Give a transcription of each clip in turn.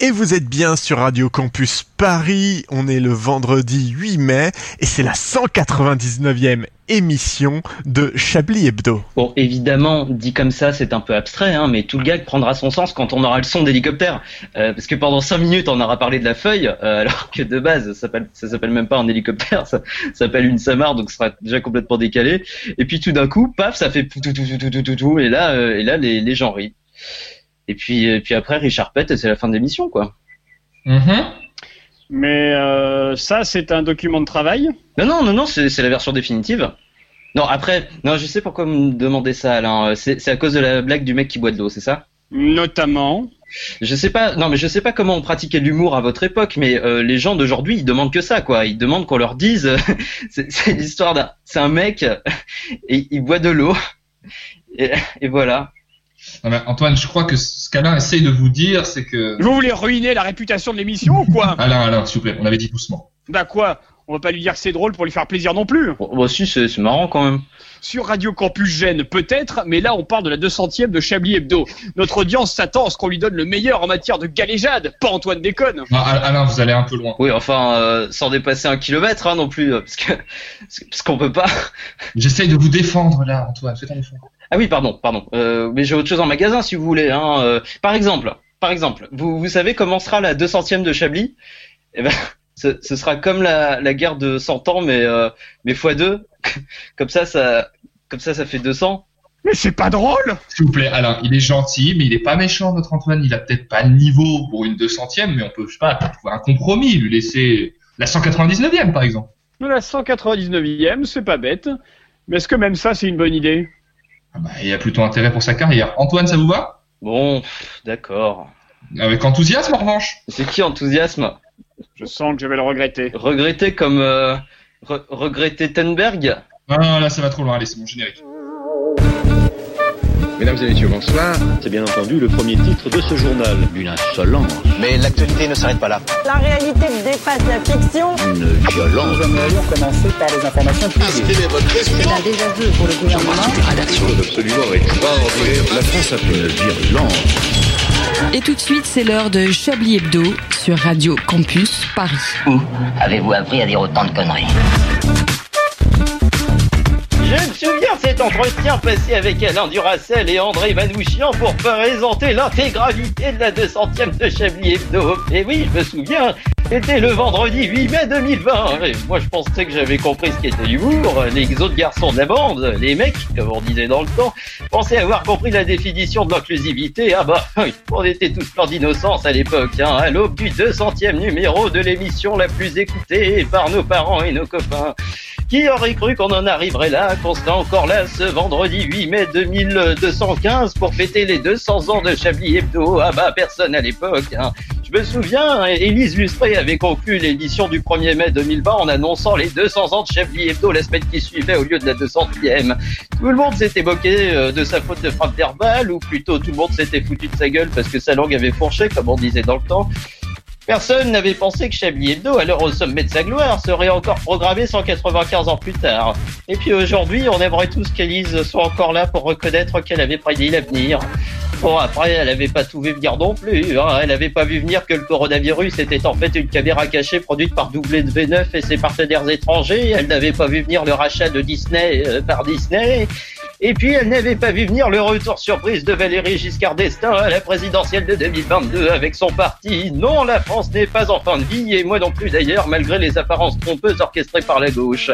et vous êtes bien sur Radio Campus Paris. On est le vendredi 8 mai et c'est la 199e émission de Chablis Hebdo. Bon, évidemment, dit comme ça, c'est un peu abstrait, hein, mais tout le gag prendra son sens quand on aura le son d'hélicoptère. Euh, parce que pendant 5 minutes, on aura parlé de la feuille, euh, alors que de base, ça s'appelle, ça même pas un hélicoptère, ça, s'appelle une Samar, donc ce sera déjà complètement décalé. Et puis tout d'un coup, paf, ça fait tout, tout, tout, tout, tout, tout, tout, et là, euh, et là, les gens rient. Et puis, et puis après, Richard pète et c'est la fin de l'émission, quoi. Mhm. Mais euh, ça, c'est un document de travail? Non, non, non, non, c'est c'est la version définitive. Non, après, non, je sais pourquoi vous me demandez ça, Alain. Euh, C'est c'est à cause de la blague du mec qui boit de l'eau, c'est ça? Notamment. Je sais pas, non, mais je sais pas comment on pratiquait l'humour à votre époque, mais euh, les gens d'aujourd'hui, ils demandent que ça, quoi. Ils demandent qu'on leur dise, euh, c'est c'est l'histoire d'un, c'est un mec et il boit de l'eau et, et voilà. Non, mais Antoine, je crois que ce qu'Alain essaye de vous dire, c'est que... Vous voulez ruiner la réputation de l'émission ou quoi? Alain, Alain, s'il vous plaît, on avait dit doucement. Bah quoi? On va pas lui dire que c'est drôle pour lui faire plaisir non plus. Bon, bah si, c'est marrant quand même. Sur Radio Campus Gênes, peut-être, mais là on parle de la 200e de Chablis Hebdo. Notre audience s'attend à ce qu'on lui donne le meilleur en matière de galéjade, pas Antoine déconne. Non, Al- Alain, vous allez un peu loin. Oui, enfin, euh, sans dépasser un kilomètre hein, non plus, euh, parce que parce qu'on peut pas. J'essaye de vous défendre, là, Antoine, faites un effort. Ah oui, pardon, pardon. Euh, mais j'ai autre chose en magasin si vous voulez. Hein. Euh, par exemple, par exemple, vous, vous savez comment sera la 200e de Chablis? Eh ben, ce, ce sera comme la, la guerre de 100 ans, mais euh, mais fois deux. comme ça, ça, comme ça, ça fait 200. Mais c'est pas drôle S'il vous plaît, Alain, il est gentil, mais il est pas méchant, notre Antoine. Il a peut-être pas le niveau pour une 200e, mais on peut, je sais pas, trouver un compromis, lui laisser la 199e, par exemple. La 199e, c'est pas bête. Mais est-ce que même ça, c'est une bonne idée? Ah bah, il a plutôt intérêt pour sa carrière. Antoine, ça vous va? Bon, d'accord. Avec enthousiasme, en revanche. C'est qui enthousiasme? Je sens que je vais le regretter. Regretter comme euh, re- regretter Tenberg? Ah, là, ça va trop loin. Allez, c'est mon générique. Mesdames et messieurs, bonsoir. C'est bien entendu le premier titre de ce journal. Une insolence, Mais l'actualité ne s'arrête pas là. La réalité dépasse la fiction. une violence. C'est un désaveu pour le gouvernement. Absolument extraordinaire. La France a fait une virulence. Et tout de suite, c'est l'heure de Chablis Hebdo sur Radio Campus Paris. Où avez-vous appris à dire autant de conneries? Je me souviens cet entretien passé avec Alain Duracel et André Manouchian pour présenter l'intégralité de la 200e de Chablis Hebdo. Et oui, je me souviens, c'était le vendredi 8 mai 2020. Et moi, je pensais que j'avais compris ce qu'était l'humour. Les autres garçons de la bande, les mecs, comme on disait dans le temps, pensaient avoir compris la définition de l'inclusivité. Ah bah, on était tous pleins d'innocence à l'époque, hein, à l'aube du 200e numéro de l'émission la plus écoutée par nos parents et nos copains. Qui aurait cru qu'on en arriverait là, qu'on serait encore là ce vendredi 8 mai 2215 pour fêter les 200 ans de Chablis Hebdo? Ah bah personne à l'époque. Hein. Je me souviens, Élise Lustré avait conclu l'édition du 1er mai 2020 en annonçant les 200 ans de Chablis Hebdo la semaine qui suivait au lieu de la 200e. Tout le monde s'était moqué euh, de sa faute de frappe verbale, ou plutôt tout le monde s'était foutu de sa gueule parce que sa langue avait fourché, comme on disait dans le temps. Personne n'avait pensé que Chablis Hebdo, alors au sommet de sa gloire, serait encore programmé 195 ans plus tard. Et puis aujourd'hui, on aimerait tous qu'Élise soit encore là pour reconnaître qu'elle avait prédit l'avenir. Bon, après, elle avait pas tout vu venir non plus. Hein. Elle avait pas vu venir que le coronavirus était en fait une caméra cachée produite par W9 et ses partenaires étrangers. Elle n'avait pas vu venir le rachat de Disney euh, par Disney. Et puis, elle n'avait pas vu venir le retour surprise de Valérie Giscard d'Estaing à la présidentielle de 2022 avec son parti. Non, la France n'est pas en fin de vie, et moi non plus d'ailleurs, malgré les apparences trompeuses orchestrées par la gauche.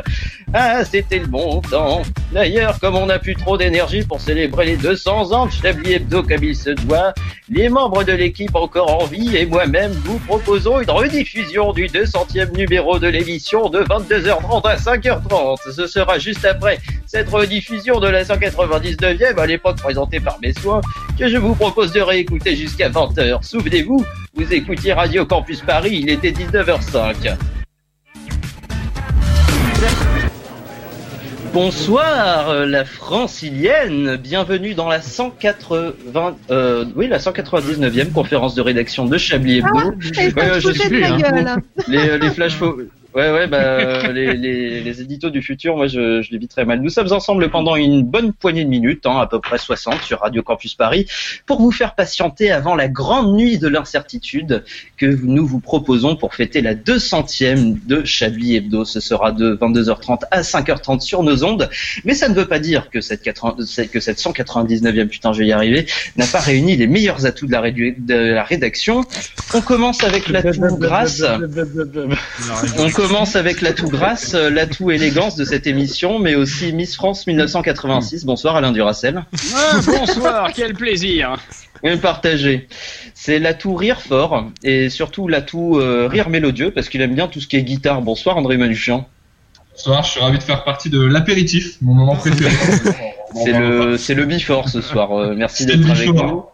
Ah, c'était le bon temps. D'ailleurs, comme on n'a plus trop d'énergie pour célébrer les 200 ans de Chablis Hebdo comme il se doit, les membres de l'équipe encore en vie et moi-même vous proposons une rediffusion du 200e numéro de l'émission de 22h30 à 5h30. Ce sera juste après cette rediffusion de la 199e à l'époque présentée par mes soins que je vous propose de réécouter jusqu'à 20h. Souvenez-vous, vous écoutiez Radio Campus Paris, il était 19h05. Bonsoir euh, la francilienne, bienvenue dans la 180, euh, oui la 199e conférence de rédaction de Chablis Hebdo. Ouais, ça je sais plus, hein. Les, les flash Ouais, ouais, bah, euh, les, les, les éditos du futur, moi, je, je très mal. Nous sommes ensemble pendant une bonne poignée de minutes, hein, à peu près 60 sur Radio Campus Paris, pour vous faire patienter avant la grande nuit de l'incertitude que nous vous proposons pour fêter la 200e de Chablis Hebdo. Ce sera de 22h30 à 5h30 sur nos ondes. Mais ça ne veut pas dire que cette, 80 que cette 199e, putain, je vais y arriver, n'a pas réuni les meilleurs atouts de la, rédu- de la rédaction. On commence avec l'atout grâce. On commence avec l'atout grâce, euh, l'atout élégance de cette émission, mais aussi Miss France 1986. Bonsoir Alain Duracel. Ah, bonsoir, quel plaisir. Et partagé. C'est l'atout rire fort et surtout l'atout euh, rire mélodieux parce qu'il aime bien tout ce qui est guitare. Bonsoir André Manuchian. Bonsoir, je suis ravi de faire partie de l'apéritif, mon moment préféré. C'est le c'est le before ce soir. Euh, merci d'être avec nous.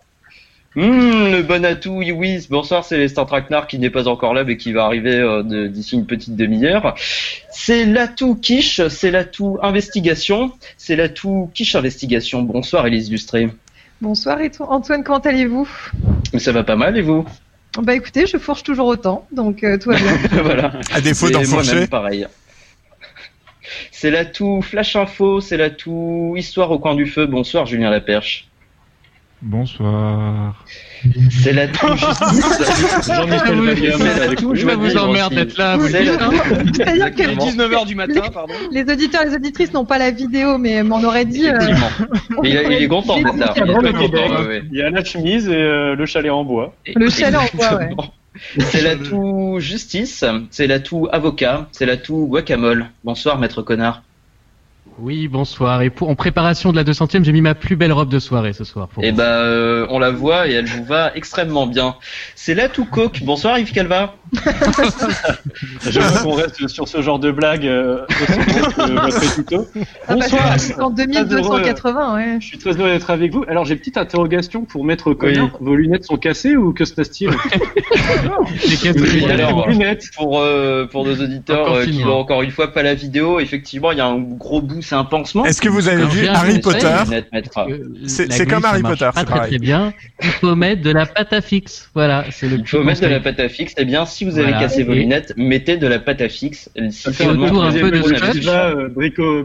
Hum, le bon atout, oui, oui. Bonsoir, c'est Star Traquenard qui n'est pas encore là, mais qui va arriver euh, d'ici une petite demi-heure. C'est l'atout quiche, c'est l'atout investigation, c'est l'atout quiche investigation. Bonsoir, Élise Lustré. Bonsoir et. Antoine, comment allez-vous? Ça va pas mal, et vous? Bah écoutez, je fourche toujours autant, donc euh, tout va bien. Voilà. À défaut moi-même, pareil. C'est l'atout flash info, c'est l'atout histoire au coin du feu. Bonsoir, Julien Laperche. Bonsoir. C'est l'atout justice. Jean-Michel Ça de vous emmerde d'être là, l'atout- C'est-à-dire que Il est Exactement. 19h du matin, pardon. les auditeurs et les auditrices n'ont pas la vidéo, mais m'en aurait dit. euh, il, est content d'être là. Il y a très le content, Québec. ouais, ouais. Il y a la chemise et euh, le chalet en bois. Le chalet en bois, ouais. C'est l'atout justice, c'est l'atout avocat, c'est l'atout guacamole. Bonsoir, maître connard. Oui, bonsoir. Et pour, en préparation de la 200e, j'ai mis ma plus belle robe de soirée ce soir. Pour Eh vous. ben, euh, on la voit et elle vous va extrêmement bien. C'est l'atout coke. Bonsoir, Yves Calva. J'aimerais qu'on reste sur ce genre de blague euh, aussi que. Ah, bah, Bonsoir. c'est en 2280, ouais. Je suis très heureux d'être avec vous. Alors j'ai une petite interrogation pour Maître Connard. Vos lunettes sont cassées ou que se passe-t-il Oui, alors, lunettes. Pour euh, pour nos auditeurs Encore euh, qui voient hein. encore une fois pas la vidéo, effectivement, il y a un gros bout, c'est un pansement. Est-ce que vous avez vu Harry Potter. Euh, C'est- comme Harry Potter, Pas c'est très pareil. très bien. Il faut mettre de la pâte à fixe. Voilà, c'est le Il faut mettre de la pâte à fixe. Eh bien, si vous avez cassé vos Et- lunettes, mettez de la pâte à fixe. Si autour un peu de scotch.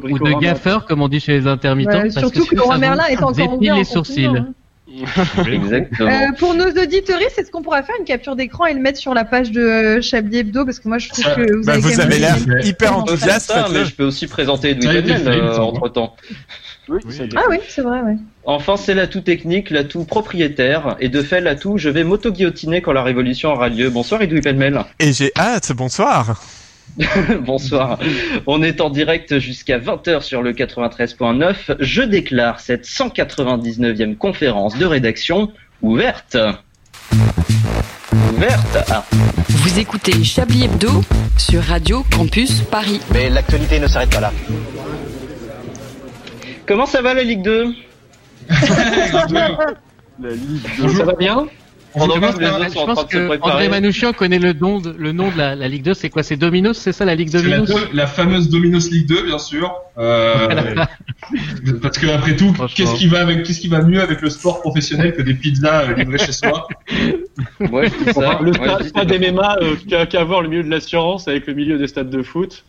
Ou de gaffeur, comme on dit chez les intermittents. Surtout que, Laurent Merlin est encore dépile ouvert en les sourcils. Hein. Exactement. Euh, pour nos auditoristes, est-ce qu'on pourra faire une capture d'écran et le mettre sur la page de euh, Chablis Hebdo? Parce que moi, je trouve Ça- que vous Bah, avez vous avez l'air hyper enthousiaste. ça, mais je peux aussi présenter me euh, semble. entre temps. Oui, Oui. Ah oui, c'est vrai, ouais. Enfin, c'est l'atout technique, l'atout propriétaire, et de fait l'atout je vais m'auto-guillotiner quand la révolution aura lieu. Bonsoir Edoui Pellemel. Et j'ai hâte, bonsoir. Bonsoir. On est en direct jusqu'à 20h sur le 93.9. Je déclare cette 199e conférence de rédaction ouverte. Ouverte. Ah, Vous écoutez Chablis Hebdo sur Radio Campus Paris. Mais l'actualité ne s'arrête pas là. comment ça va la Ligue 2 La Ligue Ça va bien? Pendant Je pense les que- je en train de que. André Manouchian connaît le nom de, le nom de la, la Ligue 2. C'est quoi? C'est Dominos? C'est ça la Ligue la, Dominos? la fameuse Dominos League 2, bien sûr. Euh, parce que après tout, qu'est-ce qui va avec, qu'est-ce qui va mieux avec le sport professionnel que des pizzas euh, livrées chez soi? Ouais, je dis ça. Le Ouais, je stade MMA euh, qu'à voir le milieu de l'assurance avec le milieu des stades de foot.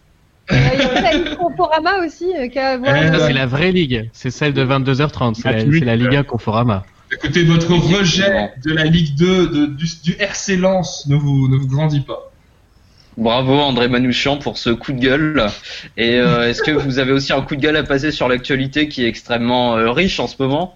Euh, Il y a la Ligue Conforama aussi, euh, qui a à voir. Ça, ouais. c'est la vraie ligue. C'est celle de 22h30. C'est la, c'est la Ligue 1 Conforama. Écoutez, votre rejet de la Ligue 2, de, du, du RC Lens ne vous, ne vous grandit pas. Bravo André Manouchian pour ce coup de gueule. Et euh, est-ce que vous avez aussi un coup de gueule à passer sur l'actualité qui est extrêmement euh, riche en ce moment?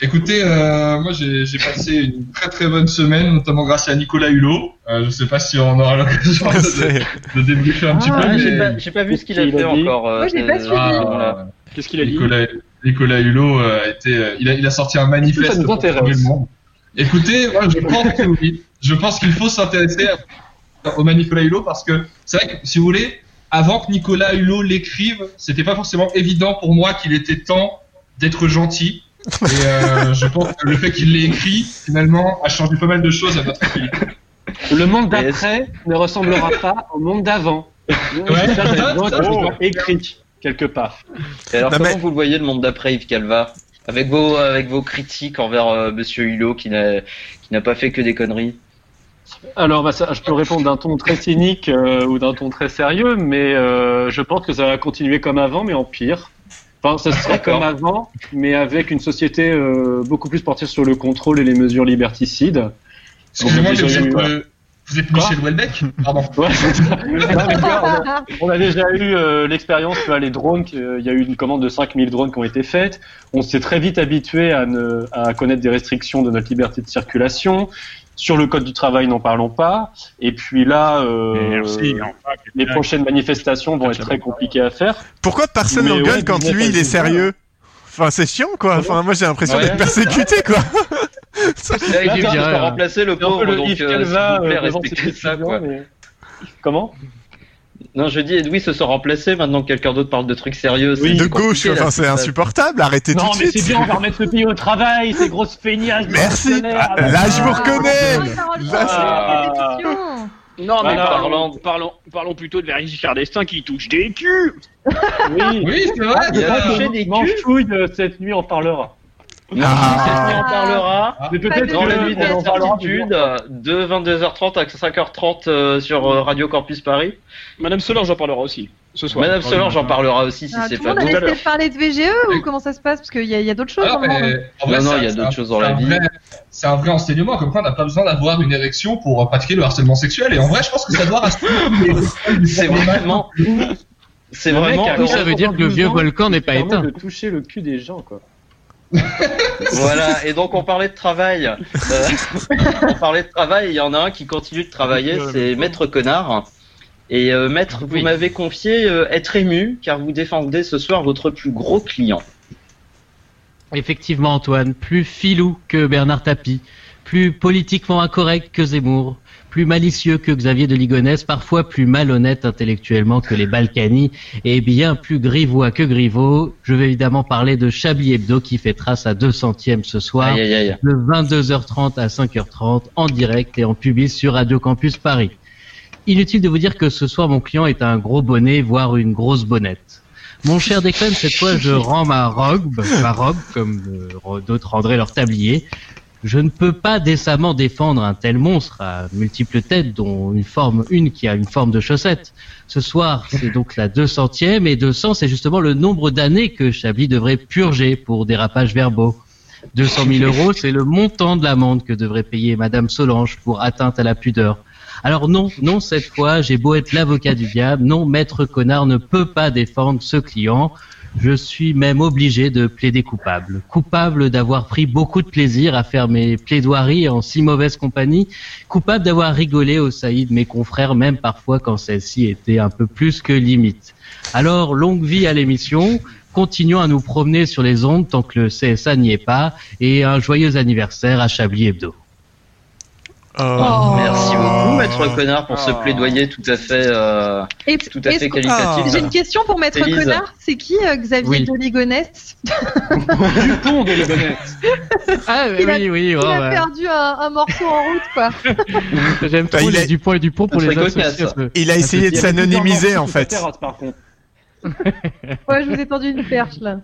Écoutez, euh, moi j'ai passé une très très bonne semaine, notamment grâce à Nicolas Hulot. Euh, je sais pas si on aura l'occasion de, de débriefer un petit Ah, peu. Ah, mais- J'ai pas, vu ce qu'il a fait encore. Moi, j'ai pas ce- suivi. ce moment-là. Ah, Qu'est-ce qu'il a dit Nicolas, Nicolas Hulot euh, a été, euh, il, a, il a sorti un manifeste Ça nous pour intéresse. sauver le monde. Écoutez, moi je pense que oui. Je pense qu'il faut s'intéresser au Nicolas Hulot parce que c'est vrai que si vous voulez, avant que Nicolas Hulot l'écrive, c'était pas forcément évident pour moi qu'il était temps d'être gentil. Et euh, je pense que le fait qu'il l'ait écrit, finalement, a changé pas mal de choses à notre pays. Le monde d'après ne ressemblera pas au monde d'avant. Ouais. ça, ça, ça, Ça, ça, c'est écrit quelque part. Et alors Non, comment mais- vous le voyez le monde d'après Yves Calva avec vos avec vos critiques envers euh, Monsieur Hulot qui n'a qui n'a pas fait que des conneries. Alors, bah, ça, je peux répondre d'un ton très cynique euh, ou d'un ton très sérieux, mais euh, je pense que ça va continuer comme avant, mais en pire. Enfin, ça serait comme avant, mais avec une société euh, beaucoup plus portée sur le contrôle et les mesures liberticides. Excusez-moi, mais vous êtes, euh, vous êtes Michel Houellebecq Pardon. Ouais. Non, mais on, a, on a déjà eu euh, l'expérience, tu vois, les drones, euh, il y a eu une commande de 5000 drones qui ont été faites. On s'est très vite habitué à, ne, à connaître des restrictions de notre liberté de circulation. Sur le code du travail, n'en parlons pas. Et puis là, euh, Merci, enfin, les prochaines manifestations vont être très compliquées à faire. Pourquoi personne Mais n'engueule ouais, quand lui il est sérieux? Enfin, c'est chiant quoi. Enfin, moi j'ai l'impression Ouais. d'être persécuté quoi. Là, il Là, ça, juste ça, remplacer le C'est pauvre, le donc Yves euh, Calva s'il vous plaît, euh, respectez ça, quoi. mais- Comment? Non, je dis, Edoui se sont remplacés, maintenant que quelqu'un d'autre parle de trucs sérieux. Oui, c'est de gauche, enfin ce c'est insupportable. Arrêtez Non, tout de mais suite. c'est bien, on va remettre le pays au travail, ces grosses feignasses. Merci. Ah, là, je vous reconnais. Ah. répétition. Non, mais Voilà. parlons, parlons, parlons plutôt de Valérie Giscard d'Estaing qui touche des culs. Oui, Oui, c'est vrai. Il a touché des culs. Euh, cette nuit, on parlera. Ah. on parlera. Mais Pas peut-être de Dans la nuit en parlera plus d'incertitude, de 22h30 à 5h30 euh, sur euh, Radio Campus Paris. Madame Solange en parlera aussi ce soir. Madame Solange en parlera aussi si Ah, c'est tout le pas monde a tout à laissé l'heure. parler de VGE ou comment ça se passe? Parce qu'il y, a- d'autres choses Ah, dans le monde. mais, en vrai, Non, non, c'est il y a un- d'autres choses dans la vie. vrai- C'est un vrai enseignement, comme quoi on n'a pas besoin d'avoir une érection pour euh, pratiquer le harcèlement sexuel. Et en vrai, je pense que ça doit rassurer. C'est vraiment. C'est vraiment. ça veut dire que le vieux volcan n'est pas éteint. de toucher le cul des gens, quoi. Voilà, et donc on parlait de travail. Euh, on parlait de travail, il y en a un qui continue de travailler, c'est Maître Connard. Et euh, Maître, vous Oui. m'avez confié euh, être ému car vous défendez ce soir votre plus gros client. Effectivement, Antoine, plus filou que Bernard Tapie, plus politiquement incorrect que Zemmour, plus malicieux que Xavier de Ligonnès, parfois plus malhonnête intellectuellement que les Balkany, et bien plus grivois que Griveaux. Je vais évidemment parler de Chablis Hebdo qui fêtera sa 200e ce soir, Aïe aïe aïe. de 22h30 à 5h30, en direct et en public sur Radio Campus Paris. Inutile de vous dire que ce soir, mon client est un gros bonnet, voire une grosse bonnette. Mon cher Declan, cette fois, je rends ma robe, ma robe, comme euh, d'autres rendraient leur tablier. Je ne peux pas décemment défendre un tel monstre à multiples têtes, dont une forme, une qui a une forme de chaussette. Ce soir, c'est donc la 200e, et 200, c'est justement le nombre d'années que Chablis devrait purger pour dérapage verbaux. 200 000 euros, c'est le montant de l'amende que devrait payer Madame Solange pour atteinte à la pudeur. Alors non, non, cette fois, j'ai beau être l'avocat du diable, non, Maître Connard ne peut pas défendre ce client. Je suis même obligé de plaider coupable. Coupable d'avoir pris beaucoup de plaisir à faire mes plaidoiries en si mauvaise compagnie. Coupable d'avoir rigolé au saillies de mes confrères, même parfois quand celle-ci était un peu plus que limite. Alors, longue vie à l'émission. Continuons à nous promener sur les ondes tant que le CSA n'y est pas. Et un joyeux anniversaire à Chablis Hebdo. Oh. Merci beaucoup, Maître Connard, pour ce plaidoyer tout à fait, euh, Et- tout à fait qualitatif. J'ai une question pour Maître Élise. Connard. C'est qui euh, Xavier Oui. de Ligonnès Dupont de Ligonnès. Ah Il a- oui, oui, Il oh, a ouais. perdu un, un morceau en route, quoi. J'aime Bah, trop il les est- Dupont et Dupont pour les associer. ce- Il a essayé de s'anonymiser en fait. terrasse, par contre. Ouais, je vous ai tendu une perche, là.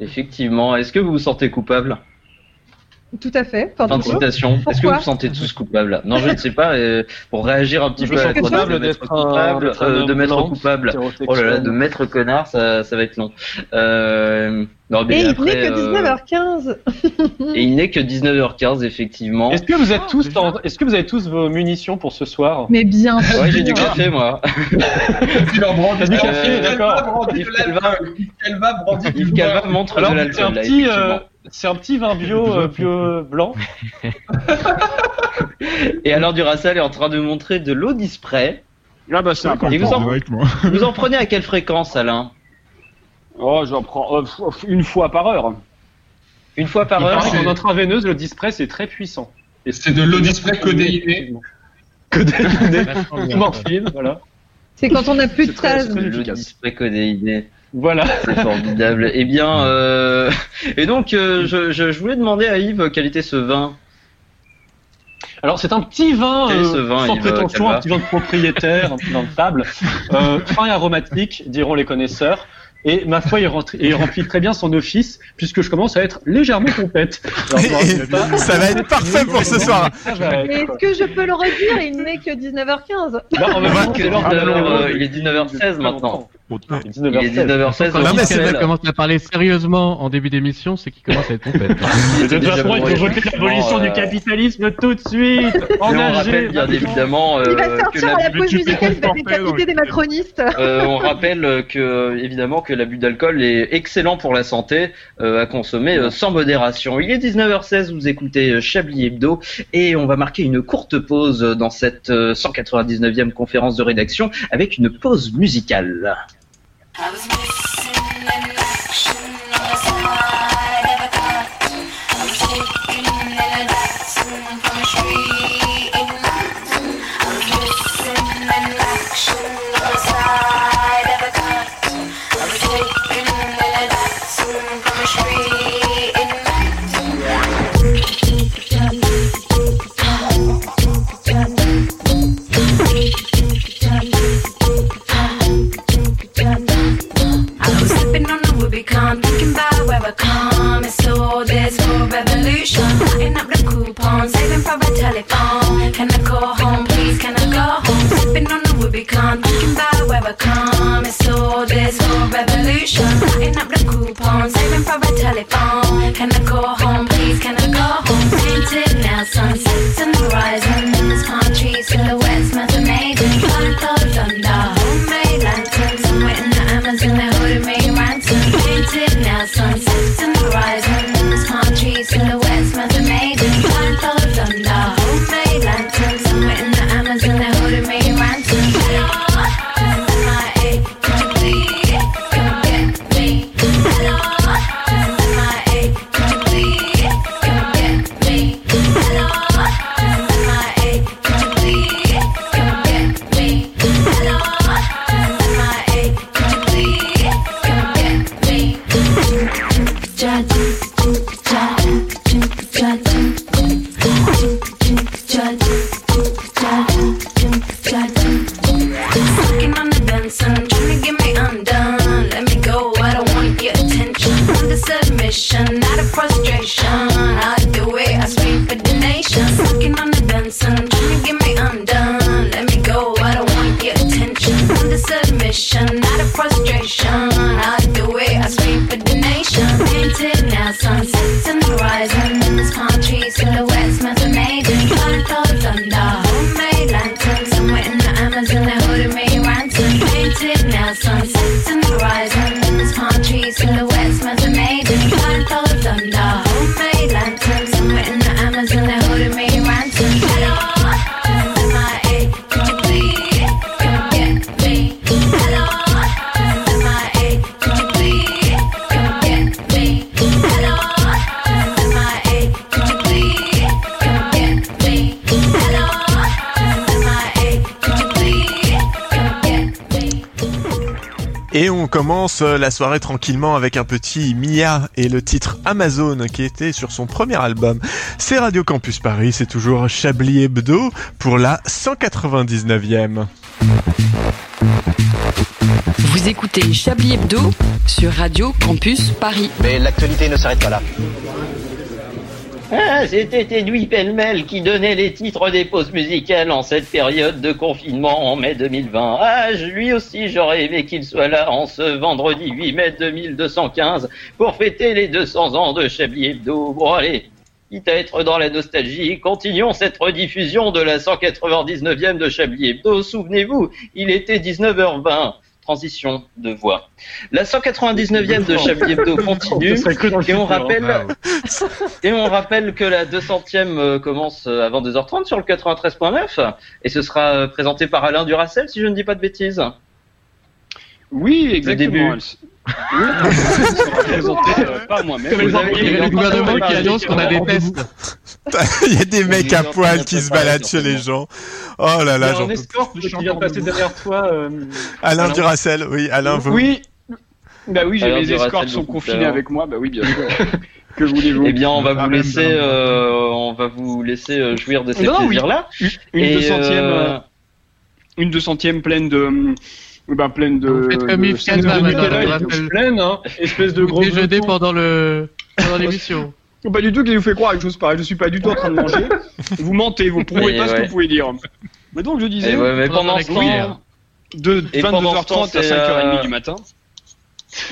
Effectivement, est-ce que vous vous sentez coupable? Tout à fait. Fin de citation. Est-ce que vous vous sentez tous coupables? Non, je ne sais pas. euh, pour réagir un petit Je peu à la coupable d'être coupable, euh, de blanc, coupable. Oh là là, de maître connard, ça, ça va être long. Euh, non, mais Et il n'est que euh, 19h15. et il n'est que 19h15 effectivement. Est-ce que vous êtes Ah, tous, en- est-ce que vous avez tous vos munitions pour ce soir? Mais bien sûr. Ouais, j'ai du café moi. Tu leur brandes T'as du Euh, café, d'accord. Yves Calva brandit du Yves. Calva montre Alors, de l'alcool euh, c'est un petit vin bio, euh, bio blanc. Et alors Duracell est en train de montrer de l'eau disprès. Ah bah c'est Et vous en, avec moi. vous en prenez à quelle fréquence Alain Oh, j'en prends euh, une fois par heure. Une fois par heure qu'en intraveineuse, le disprès c'est très puissant. Et C'est de l'eau disprès codéinée. Codéinée. Morphine, voilà. C'est quand on n'a plus de très Le disprès codéiné. Voilà. C'est formidable. Eh bien, euh... et donc, euh, je, je, je voulais demander à Yves quel était ce vin. Alors c'est un petit vin, Quel est euh, ce vin, sans Yves prétention, un petit vin de propriétaire, un petit vin de table, euh, fin et aromatique, diront les connaisseurs. Et ma foi, il, rentre- il remplit très bien son office, puisque je commence à être légèrement compète. Alors, Ça va être parfait pour ce soir. Mais est-ce que je peux le réduire Il n'est que 19h15. Bah, en même On voit temps, que l'heure de- euh, il est 19h16 maintenant. Il est Il est 19h16. 19h16 Quand Michelin. commence à parler sérieusement en début d'émission, c'est qu'il commence à être. Mais de toute façon, il faut voter l'abolition du euh, capitalisme tout de suite. On rappelle bien évidemment euh, Il va que sortir à la pause musicale, il va décapiter des macronistes. Euh, on rappelle que évidemment que l'abus d'alcool est excellent pour la santé euh, à consommer euh, sans modération. Il est 19h16, vous écoutez Chablis Hebdo et on va marquer une courte pause dans cette euh, 199e conférence de rédaction avec une pause musicale. I Try commence euh, la soirée tranquillement avec un petit Mia et le titre Amazon qui était sur son premier album. C'est Radio Campus Paris, c'est toujours Chablis Hebdo pour la 199e. Vous écoutez Chablis Hebdo sur Radio Campus Paris. Mais l'actualité ne s'arrête pas là. Ah, c'était Edoui Pellemel qui donnait les titres des pauses musicales en cette période de confinement en mai 2020. Ah, lui aussi, j'aurais aimé qu'il soit là en ce vendredi 8 mai 2215 pour fêter les 200 ans de Chablis Hebdo. Bon, allez, quitte à être dans la nostalgie, continuons cette rediffusion de la 199e de Chablis Hebdo. Souvenez-vous, il était 19h20. Transition de voix. La 199e de Chablis Hebdo continue et on rappelle hein. et on rappelle que la 200e euh, commence euh, à 22h30 sur le 93.9 et ce sera euh, présenté par Alain Duracel si je ne dis pas de bêtises. Oui, exactement. Euh, Vous le gouvernement train de qui préparer annonce qu'on a des rendez-vous. tests. Il y a des mecs à poil qui se baladent chez les gens. Oh là là, j'en peux escorte qui vient de passer derrière toi. euh, Alain. Duracel, oui, Alain, vous. Oui. Bah oui, j'ai Duracell escortes sont confinés plus avec moi. Bah oui, bien sûr. que voulez-vous? Eh bien, on va vous Ah, laisser, même, euh, on va vous laisser jouir de ces plaisirs-là. Une deux centième, une deux centième pleine de Ben, pleine de. Vous faites comme de- Yves Calva. Pleine, hein Espèce de gros. glouton. pendant le pendant l'émission. Pas du tout qui vous fait croire quelque chose pareil. Je suis pas du tout en train de manger. Vous mentez, vous prouvez pas ce que vous pouvez dire. Mais donc je disais. Et ouais, mais pendant ce temps, de Et pendant ce temps, 22h30 à c'est, 5h30 euh, du matin.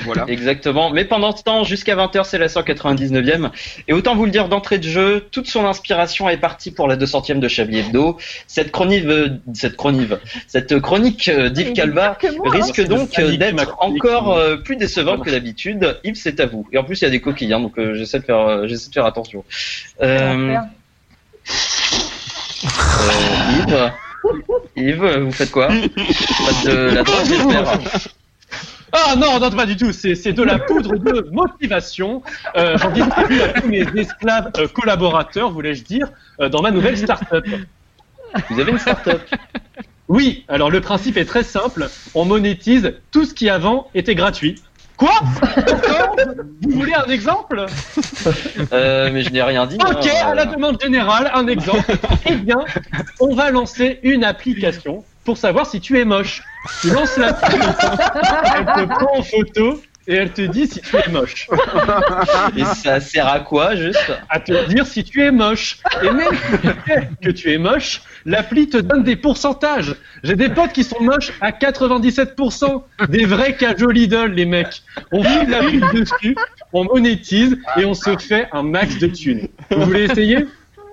Voilà. Exactement. Mais pendant ce temps, jusqu'à 20h, c'est la 199e. Et autant vous le dire d'entrée de jeu, toute son inspiration est partie pour la 200e de Chablis Hebdo. Cette chronique, euh, cette chronique, cette chronique euh, d'Yves Calva hein. risque donc d'être encore euh, plus décevante que d'habitude. Yves, c'est à vous. Et en plus, il y a des coquilles, hein, donc euh, j'essaie de faire, euh, j'essaie de faire attention. Euh, euh, Yves, Yves, vous faites quoi? Pas de la drogue, j'espère. Ah non, non, pas du tout. C'est de la poudre de motivation. Euh, J'en distribue à tous mes esclaves euh, collaborateurs, voulais-je dire, euh, dans ma nouvelle start-up. Vous avez une start-up? Oui, alors le principe est très simple. On monétise tout ce qui avant était gratuit. Quoi? Vous voulez un exemple? Euh, Mais je n'ai rien dit. Ok, hein, à la demande générale, un exemple. Eh bien, on va lancer une application pour savoir si tu es moche. Tu lances l'application, elle te prend en photo et elle te dit si tu es moche. Et ça sert à quoi, juste? À te dire si tu es moche. Et même que tu es moche, l'appli te donne des pourcentages. J'ai des potes qui sont moches à 97%. Des vrais cajots Lidl, les mecs. On file la pub dessus, on monétise et on se fait un max de thunes. Vous voulez essayer?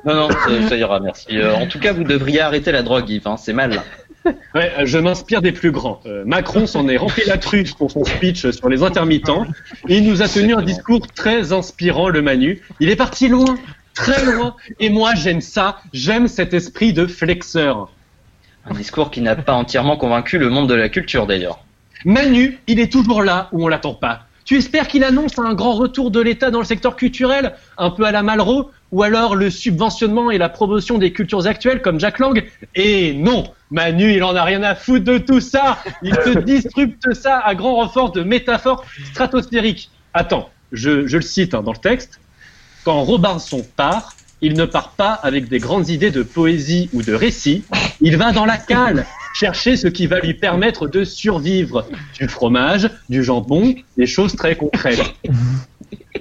Non, non, ça, ça ira, merci. Euh, en tout cas, vous devriez arrêter la drogue, Yves, hein, c'est mal. Ouais, euh, je m'inspire des plus grands. Euh, Macron s'en est rempli la truffe pour son speech sur les intermittents. Et il nous a tenu un discours très inspirant, le Manu. Il est parti loin, très loin. Et moi, j'aime ça. J'aime cet esprit de flexeur. Un discours qui n'a pas entièrement convaincu le monde de la culture, d'ailleurs. Manu, il est toujours là où on l'attend pas. Tu espères qu'il annonce un grand retour de l'État dans le secteur culturel, un peu à la Malraux, ou alors le subventionnement et la promotion des cultures actuelles comme Jack Lang Et non, Manu, il en a rien à foutre de tout ça. Il te disrupte ça à grand renfort de métaphores stratosphériques. Attends, je, je le cite hein, dans le texte. Quand Robinson part, il ne part pas avec des grandes idées de poésie ou de récit. Il va dans la cale chercher ce qui va lui permettre de survivre. Du fromage, du jambon, des choses très concrètes.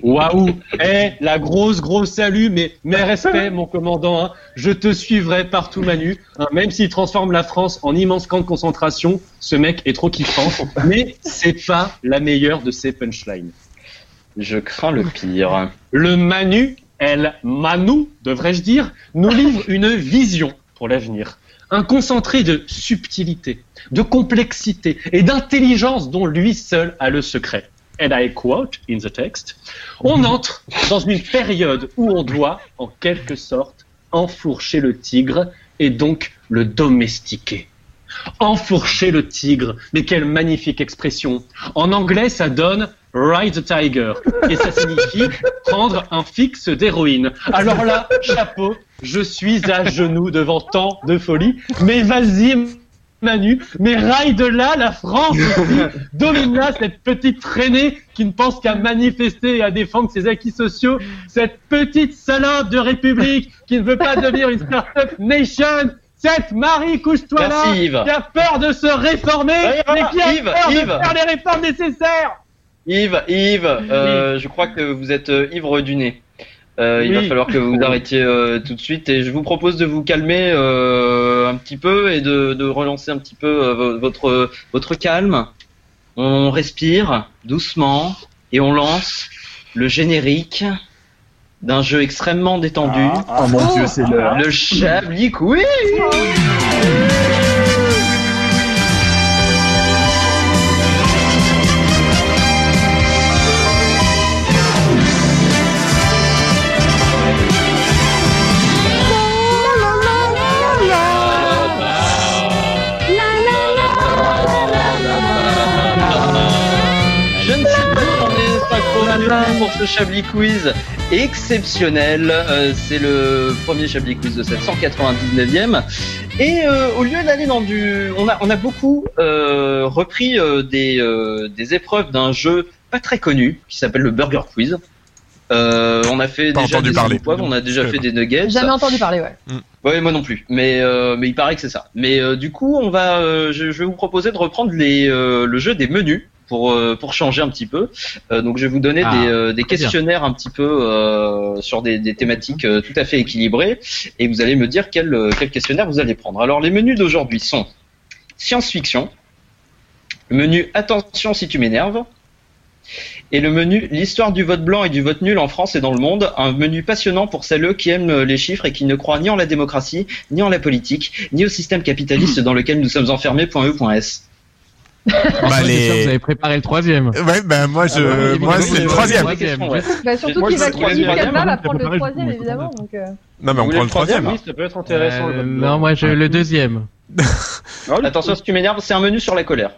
Waouh Eh, la grosse, grosse salut, mais mes respects, mon commandant. hein. Je te suivrai partout, Manu. hein, même s'il transforme la France en immense camp de concentration, ce mec est trop kiffant. Mais c'est pas la meilleure de ses punchlines. Je crains le pire. Le Manu, El Manu, devrais-je dire, nous livre une vision pour l'avenir. Un concentré de subtilité, de complexité et d'intelligence dont lui seul a le secret. And I quote in the text, on entre dans une période où on doit, en quelque sorte, enfourcher le tigre et donc le domestiquer. Enfourcher le tigre, mais quelle magnifique expression. En anglais, ça donne ride the tiger, et ça signifie prendre un fixe d'héroïne. Alors là, chapeau, je suis à genoux devant tant de folie, mais vas-y, Manu, mais ride là la France aussi, domine là cette petite traînée qui ne pense qu'à manifester et à défendre ses acquis sociaux, cette petite salope de république qui ne veut pas devenir une start-up nation, cette Marie couche-toi là, Yves. qui a peur de se réformer, mais qui a Yves, peur Yves. de faire les réformes nécessaires. Yves, Yves, euh, je crois que vous êtes euh, ivre du nez. Euh, Il va falloir que vous arrêtiez euh, tout de suite et je vous propose de vous calmer euh, un petit peu et de, de relancer un petit peu euh, vo- votre votre calme. On respire doucement et on lance le générique d'un jeu extrêmement détendu. Oh mon dieu, c'est l'heure. Le Chablis Quiz. Synchronisé pour ce Chablis Quiz exceptionnel. Euh, c'est le premier Chablis Quiz de cette 199e. Et euh, au lieu d'aller dans du... On a, on a beaucoup euh, repris euh, des, euh, des épreuves d'un jeu pas très connu qui s'appelle le Burger Quiz. Euh, on a fait Pas déjà des parler. poivre, on a déjà fait des nuggets. Jamais entendu parler, ouais. Ouais, moi non plus. Mais euh, mais il paraît que c'est ça. Mais euh, du coup, on va, euh, je, je vais vous proposer de reprendre les euh, le jeu des menus pour euh, pour changer un petit peu. Euh, donc je vais vous donner Ah, des euh, des très bien. questionnaires un petit peu sur des, des thématiques tout à fait équilibrées et vous allez me dire quel quel questionnaire vous allez prendre. Alors les menus d'aujourd'hui sont science-fiction, le menu attention si tu m'énerves. Et le menu L'histoire du vote blanc et du vote nul en France et dans le monde, un menu passionnant pour celles qui aiment les chiffres et qui ne croient ni en la démocratie, ni en la politique, ni au système capitaliste dans lequel nous sommes enfermés. Bah, sûr les- que Vous avez préparé le troisième. Ouais, bah moi, je, Ah bah, moi c'est le troisième. ouais. Bah, surtout qu'il va prendre le troisième, évidemment. Donc, euh... Non, mais on prend le troisième. Oui, ça peut être intéressant. Euh, non, moi, je, le deuxième. Attention si tu m'énerves, c'est un menu sur la colère.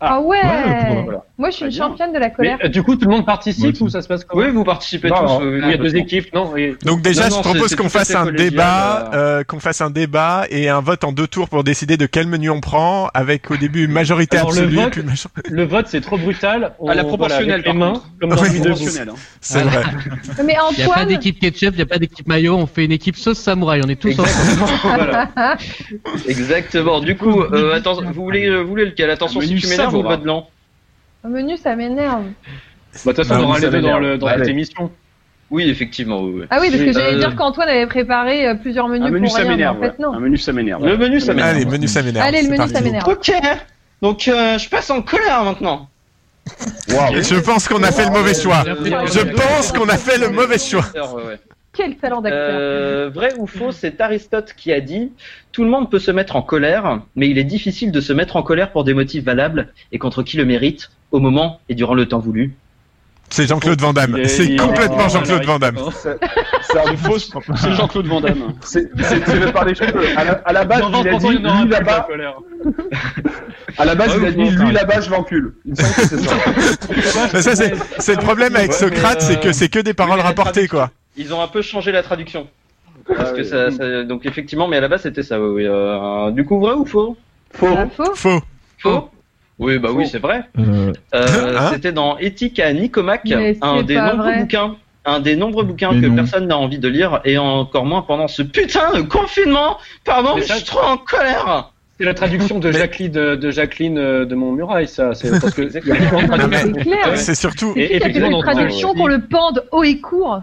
Ah, ouais, ouais, voilà. Moi, je suis une bien. championne de la colère. euh, du coup, tout le monde participe ou ça se passe comment Oui, vous participez Non, tous. non, oui, Il y a deux équipes, non. Donc déjà, Non, je non, propose qu'on fasse un débat, euh. euh, qu'on fasse un débat et un vote en deux tours pour décider de quel menu on prend, avec au début une majorité Alors, le absolue. vote- puis major- Le vote, c'est trop brutal. On, À la voilà, proportionnelle, par mains, comme dans Oui, hein. C'est vrai. Mais Il n'y a pas Antoine, d'équipe ketchup, il n'y a pas d'équipe maillot, on fait une équipe sauce samouraï, on est tous ensemble. Exactement. voilà. Du coup, attends, vous voulez, vous voulez lequel? Attention si tu m'énerves ou savoura. vote blanc. Au menu, ça m'énerve. Bah, de toute façon, on aura ça les deux dans, le, cette émission. Oui, effectivement. Ah oui, parce que j'allais euh, dire qu'Antoine avait préparé euh, plusieurs menus Un menu pour ça rien, mais en m'énerve. fait, ouais. non. Un menu ça m'énerve. Le menu, ça m'énerve. Allez, menu ça m'énerve. Allez, le menu, ça m'énerve. Ok. Donc, euh, je passe en colère maintenant. Je pense qu'on a fait le mauvais choix. Je pense qu'on a fait le mauvais choix. Quel talent d'acteur. Euh, vrai ou faux, c'est Aristote qui a dit Tout le monde peut se mettre en colère, mais il est difficile de se mettre en colère pour des motifs valables et contre qui le mérite, au moment et durant le temps voulu. C'est Jean-Claude Van Damme. C'est complètement Jean-Claude Van Damme. C'est un Fausse. C'est Jean-Claude Van Damme. C'est tiré par les cheveux. À la, à la base, il a 20 ans, dit, lui là-bas, à la base, Ouais, il a dit, lui là-bas, je l'encule. Il me semble que c'est ça. C'est le problème avec Ouais, Socrate, c'est que euh, c'est que des paroles rapportées, quoi. Ils ont un peu changé la traduction. Parce Ah que ça, ça- donc effectivement, mais à la base c'était ça. Euh, du coup, vrai ou faux? Faux. Ah, faux Faux? Oui, bah oui, c'est vrai. Euh, Euh, Hein C'était dans Éthique à Nicomaque, Mais un c'est des nombreux vrai. bouquins, un des nombreux bouquins Mais que non. personne n'a envie de lire, et encore moins pendant ce putain de confinement. Pardon, Mais je suis trop en colère. C'est la traduction de Jacqueline de, de Jacqueline euh, de Montmurail, ça. C'est parce que. C'est clair. c'est surtout. Effectivement, une traduction pour le pende haut et court?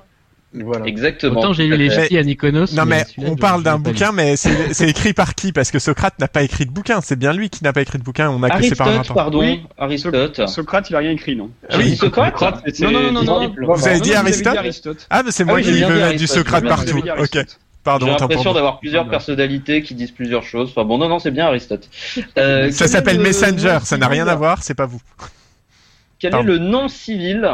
Voilà. Exactement. Autant j'ai lu les ch'tis à Mykonos. Non mais on parle d'un bouquin, mais c'est écrit par qui? Parce que Socrate n'a pas écrit de bouquin. C'est bien lui qui n'a pas écrit de bouquin. On a Aristote, paroles. pardon. Oui. Aristote. Socrate, il a rien écrit, non? Ah oui. Socrate Non, non, non, non. Vous avez dit non, Aristote? Aristote. Ah, mais c'est Ah moi oui, qui veux mettre du Socrate partout. Ok. Pardon, J'ai l'impression d'avoir plusieurs personnalités qui disent plusieurs choses. Enfin bon, non, non, c'est bien Aristote. Euh, Ça s'appelle le Messenger. Ça n'a rien à voir. C'est pas vous. Quel Pardon. est le nom civil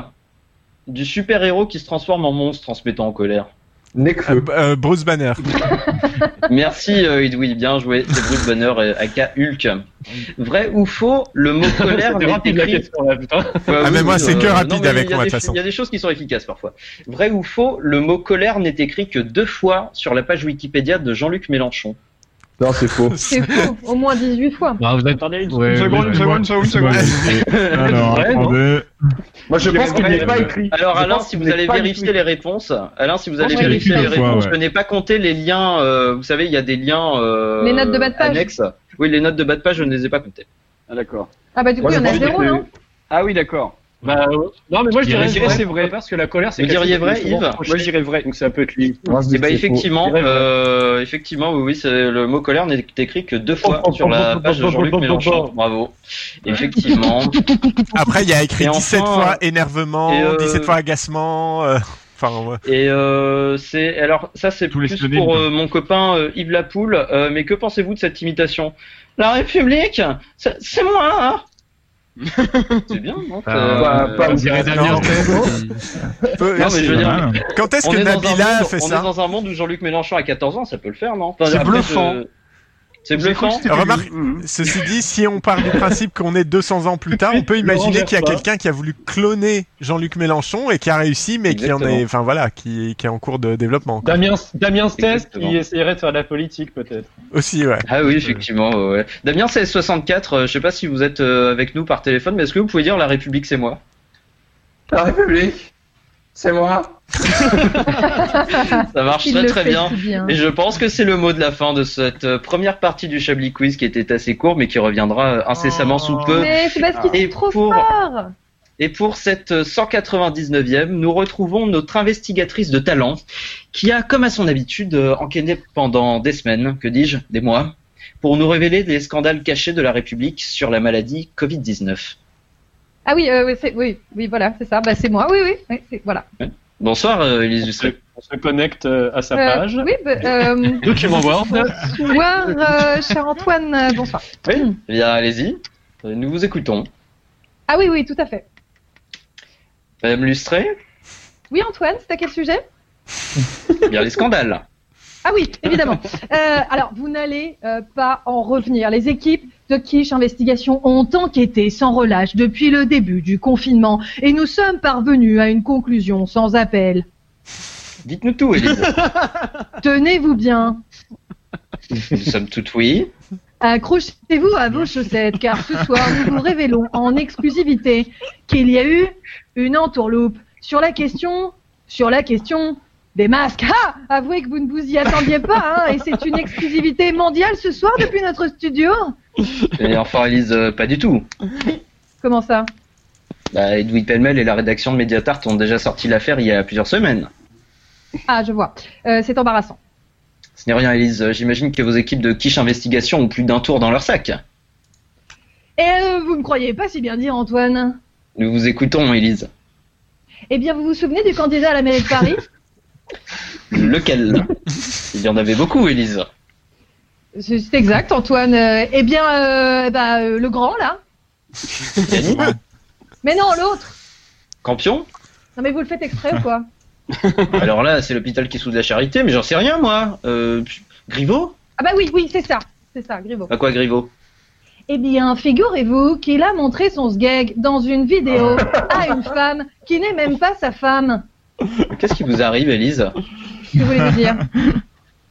du super-héros qui se transforme en monstre en se mettant en colère Euh, euh, Bruce Banner. Merci euh, Edoui, bien joué. C'est Bruce Banner, euh, aka Hulk. Vrai ou faux, le mot colère n'est écrit question là, Ah, mais moi, c'est que non, rapide mais avec moi, de toute façon. Il y a des choses qui sont efficaces parfois. Vrai ou faux, le mot colère n'est écrit que deux fois sur la page Wikipédia de Jean-Luc Mélenchon. Non, c'est faux. C'est faux, au moins 18 fois. Bah, vous êtes... Attendez, une Ouais, seconde, une seconde, une seconde, une seconde. Alors, Ouais, non. attendez. Moi, je pense qu'il n'est pas écrit. Alors Alain, si vous allez vérifier écrit. les réponses, Alain, si vous allez vérifier les fois, réponses, ouais. je n'ai pas compté les liens. euh, vous savez, il y a des liens. euh, Les notes de bas de page. Annexes. Oui, les notes de bas de page, je ne les ai pas comptées. Ah, d'accord. Ah bah du coup, il y en a zéro, non? Ah oui, d'accord. Bah, euh, non, mais moi je Je dirais, vrai, c'est vrai. Parce que la colère, c'est Vous diriez vrai, Yves. Moi, je dirais vrai. Donc ça peut être lui. Moi, Et bah que c'est faux. effectivement, euh, effectivement, oui, oui, c'est le mot colère n'est écrit que deux fois Oh, oh, sur oh, la oh, page de Jean-Luc Mélenchon. oh. Bravo. Effectivement. Après, il y a écrit Et 17 enfin, fois énervement, et, euh, 17 fois agacement. euh, Enfin, ouais. Et euh, c'est alors ça c'est plus pour euh, mon copain euh, Yves Lapoule. euh, mais que pensez-vous de cette imitation? La République, c'est c'est moi. Hein c'est bien, non Ah, Euh, Pas, pas On dirait. Damien. Quand est-ce on que est, dans un Nabila a fait on ça est dans un monde où Jean-Luc Mélenchon a 14 ans, ça peut le faire, non? Enfin, C'est bluffant. je- C'est bluffant. Remarque, ceci dit, si on part du principe qu'on est 200 ans plus tard, on peut imaginer qu'il y a quelqu'un qui a voulu cloner Jean-Luc Mélenchon et qui a réussi, mais qui en est, enfin voilà, qui, qui est en cours de développement. quoi. Damien, Damien qui essayerait de faire de la politique peut-être. Aussi, ouais. Ah oui, effectivement. ouais, ouais. Damien, c'est 64. euh, je sais pas si vous êtes euh, avec nous par téléphone, mais est-ce que vous pouvez dire la République, c'est moi? La République. C'est moi. Ça marche Il très très bien. Et je pense que c'est le mot de la fin de cette euh, première partie du Chablis Quiz qui était assez court mais qui reviendra euh, incessamment sous peu. Mais c'est parce qu'ils Et sont trop pour- forts. Et pour cette euh, 199e, nous retrouvons notre investigatrice de talent qui a, comme à son habitude, euh, enquêté pendant des semaines, que dis-je, des mois, pour nous révéler des scandales cachés de la République sur la maladie Covid-19. Ah oui, euh, oui, oui, oui, voilà, c'est ça. Bah, c'est moi, oui, oui, oui, voilà. Bonsoir, euh, Élise Lustré. On se connecte euh, à sa Euh, page. oui, bah, euh, Document Word. bonsoir, euh, cher Antoine, euh, bonsoir. Oui, eh bien, allez-y, Euh, nous vous écoutons. Ah oui, oui, tout à fait. Madame Lustré, Oui, Antoine, c'est à quel sujet? Eh bien les scandales. Ah oui, évidemment. Euh, alors, vous n'allez euh, pas en revenir. Les équipes de Quiche Investigation ont enquêté sans relâche depuis le début du confinement et nous sommes parvenus à une conclusion sans appel. Dites-nous tout, Élise. Tenez-vous bien. nous sommes toutes oui. Accrochez-vous à vos chaussettes car ce soir nous vous révélons en exclusivité qu'il y a eu une entourloupe sur la question, sur la question des masques. Ah, avouez que vous ne vous y attendiez pas hein, et c'est une exclusivité mondiale ce soir depuis notre studio. Et enfin, Élise, euh, pas du tout. Comment ça? Bah, Edoui Pellemel et la rédaction de Mediatart ont déjà sorti l'affaire il y a plusieurs semaines. Ah, je vois. Euh, c'est embarrassant. Ce n'est rien, Élise. Euh, J'imagine que vos équipes de quiche investigation ont plus d'un tour dans leur sac. Et euh, vous ne croyez pas si bien dire, Antoine? Nous vous écoutons, Élise. Eh bien, vous vous souvenez du candidat à la mairie de Paris? Lequel? Il y en avait beaucoup, Élise. C'est exact, Antoine. Eh bien, euh, bah, euh, le grand, là. Mais non, l'autre. Campion? Non, mais vous le faites exprès ou quoi? Alors là, c'est l'hôpital qui soude la charité, mais j'en sais rien, moi. Euh, Griveaux? Ah bah oui, oui, c'est ça. C'est ça, Griveaux. À quoi Griveaux? Eh bien, figurez-vous qu'il a montré son sgeg dans une vidéo à une femme qui n'est même pas sa femme. Qu'est-ce qui vous arrive, Élise Que voulez-vous dire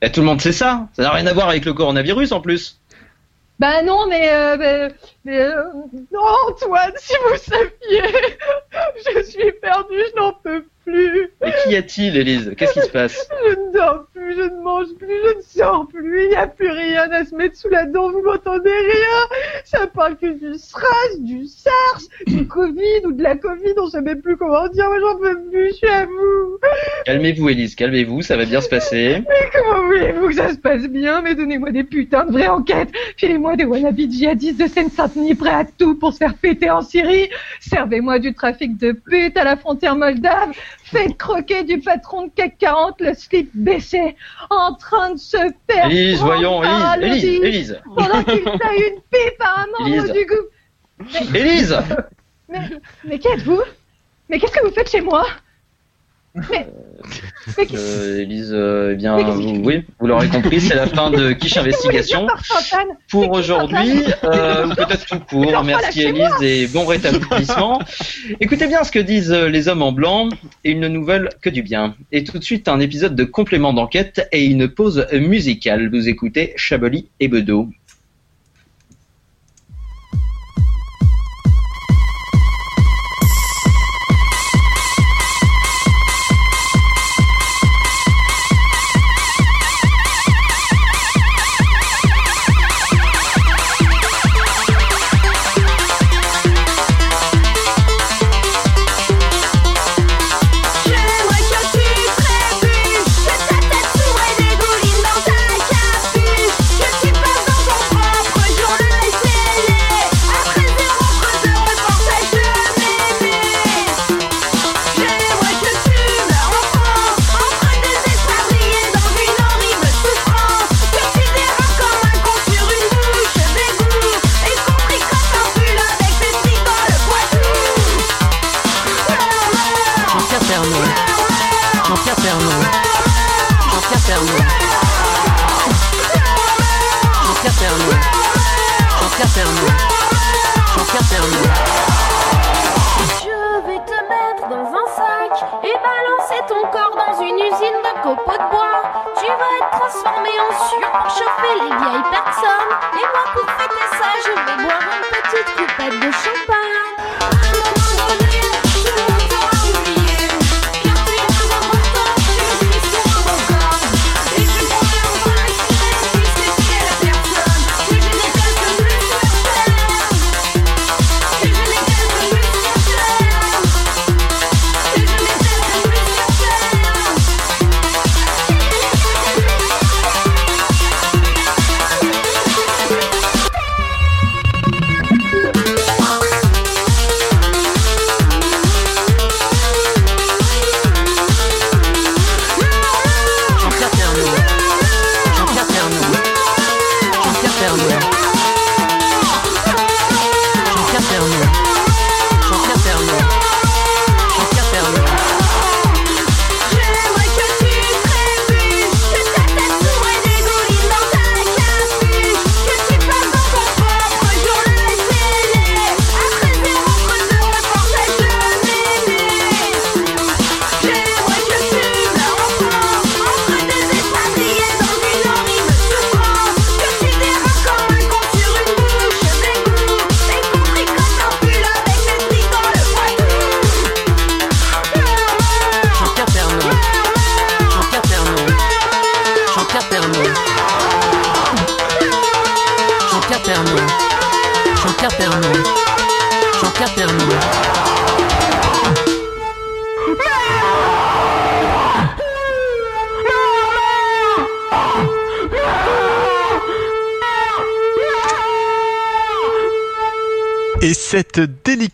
Eh, Tout le monde sait ça. Ça n'a rien à voir avec le coronavirus, en plus. Bah non, mais... euh, mais- mais, euh, non, Antoine, si vous saviez Je suis perdue, je n'en peux plus. Mais qu'y a-t-il, Élise? Qu'est-ce qui se passe? Je ne dors plus, je ne mange plus, je ne sors plus, il n'y a plus rien à se mettre sous la dent, vous m'entendez rien? Ça parle que du SRAS, du SARS, du Covid ou de la Covid, on ne sait même plus comment dire, moi j'en peux plus, je suis à vous. Calmez-vous, Élise, calmez-vous, ça va bien se passer. Mais comment voulez-vous que ça se passe bien? Mais donnez-moi des putains de vraies enquêtes. Filez-moi des wannabes djihadistes de Seine-Saint-Denis prêts à tout pour se faire péter en Syrie. Servez-moi du trafic de putes à la frontière moldave Faites croquer du patron de CAC 40 le slip baissé en train de se perdre Élise, voyons, Élise, Élise, Élise. Pendant qu'il taille une pipe à un membre du gouvernement Élise. Mais, mais qui êtes-vous Mais qu'est-ce que vous faites chez moi? Mais, mais Euh, Élise, euh, eh bien, vous, oui, vous l'aurez compris, c'est la fin de Quiche Investigation. Pour aujourd'hui, euh, ou peut-être tout court. Merci. Élise et bon rétablissement. Écoutez bien ce que disent euh, les hommes en blanc, et ils ne nous veulent que du bien. Et tout de suite, un épisode de complément d'enquête et une pause musicale. Vous écoutez Chablis et Bedeau.